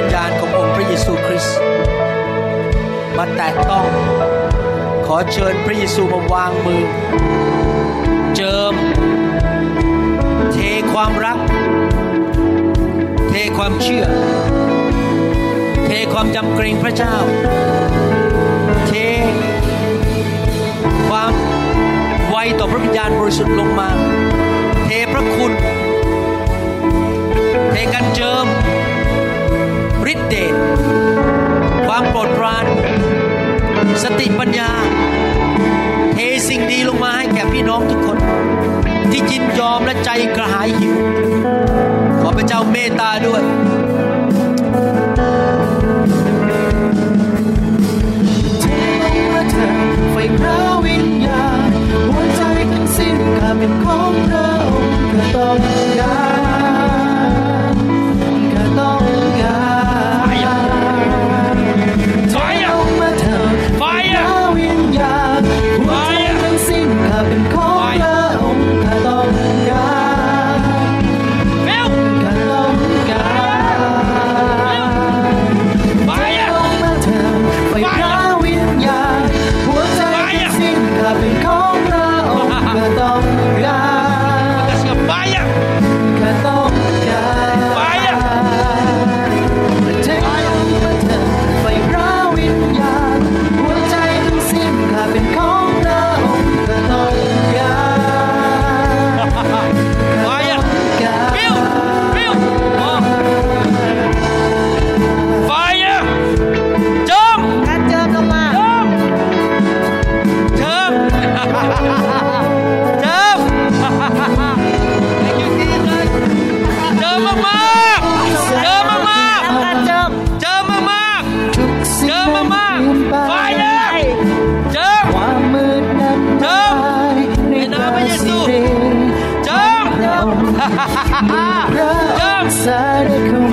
ญญาณขององค์พระเยซูคริสต์มาแตะต้อง ขอเชิญพระเยซูมาวางมือ เจิม เทความรัก เทความเชื่อ เทความจำเกรงพระเจ้า เท ความไวต่อพระวิญญาณบริสุทธิ์ลงมา เทพระคุณ เทกันเจิม ฤทธิเดชความโปรดปราน สติปัญญา เทสิ่งดีลงมาให้แก่พี่น้องทุกคน ที่ยินยอมและใจกระหายหิว ขอพระเจ้าเมตตาด้วยเทลงมาเถิดไฟพระวิญญาณหัวใจทั้งสิ้นข้าเป็นของพระองค์ข้าต้องกา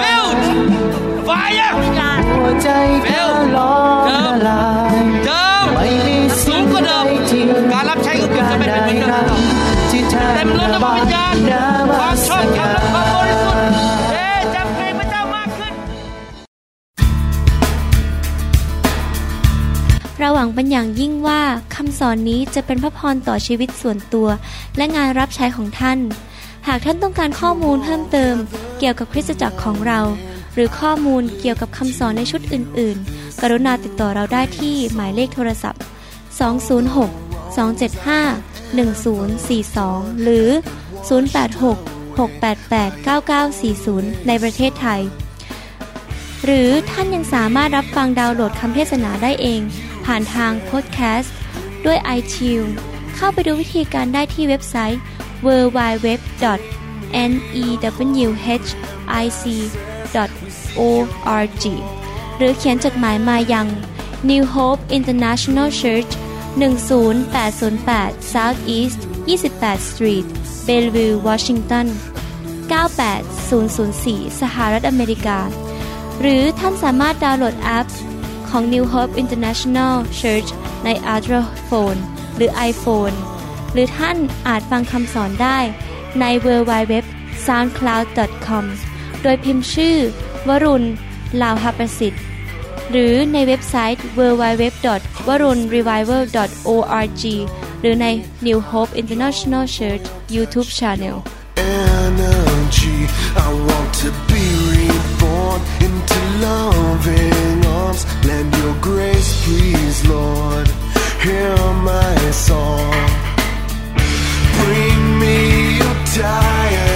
build ไฟหัวใจข้าล้อมละลายเจิมสูงกว่าเดิมทีการรับใช้ของคุณจะไม่เป็นเหมือนเดิมเต็มล้นด้วยพระวิญญาณความชอบธรรมและความบริสุทธิ์มัสเอ๊จำเกรงพระเจ้ามากขึ้น เราหวังเป็นอย่างยิ่งว่าคำสอนนี้จะเป็นพระพรต่อชีวิตส่วนตัว และงานรับใช้ของท่าน หากท่านต้องการข้อมูลเพิ่มเติม เกี่ยวกับคริสตจักรของเรา หรือข้อมูลเกี่ยวกับคำสอนในชุดอื่น ๆ กรุณาติดต่อเราได้ที่หมายเลขโทรศัพท์ 206 275 1042 หรือ 086 688 9940 ในประเทศไทย หรือท่านยังสามารถรับฟังดาวน์โหลดคำเทศนาได้เอง ผ่านทางพอดแคสต์ด้วย iTunes เข้าไปดูวิธีการได้ที่เว็บไซต์ www.newhic.org หรือเขียนจดหมายมายัง New Hope International Church 10808 South East 28 Street Bellevue Washington 98004 สหรัฐอเมริกา หรือท่านสามารถดาวน์โหลดแอปของ New Hope International Church ใน Android Phone หรือ iPhone หรือท่านอาจฟังคำสอนได้ใน w w w s o u n d c l o u d c o m โดยพิมพ์ชื่อ วรุณลาวหประสิทธิ์ หรือในเว็บไซต์ w w w w a r u n r e v i v a l o r g หรือใน New Hope International Church YouTube Channel Energy, I want to be reborn into loving arms. Lend your grace, please, Lord. Hear my song. Bring me your diary.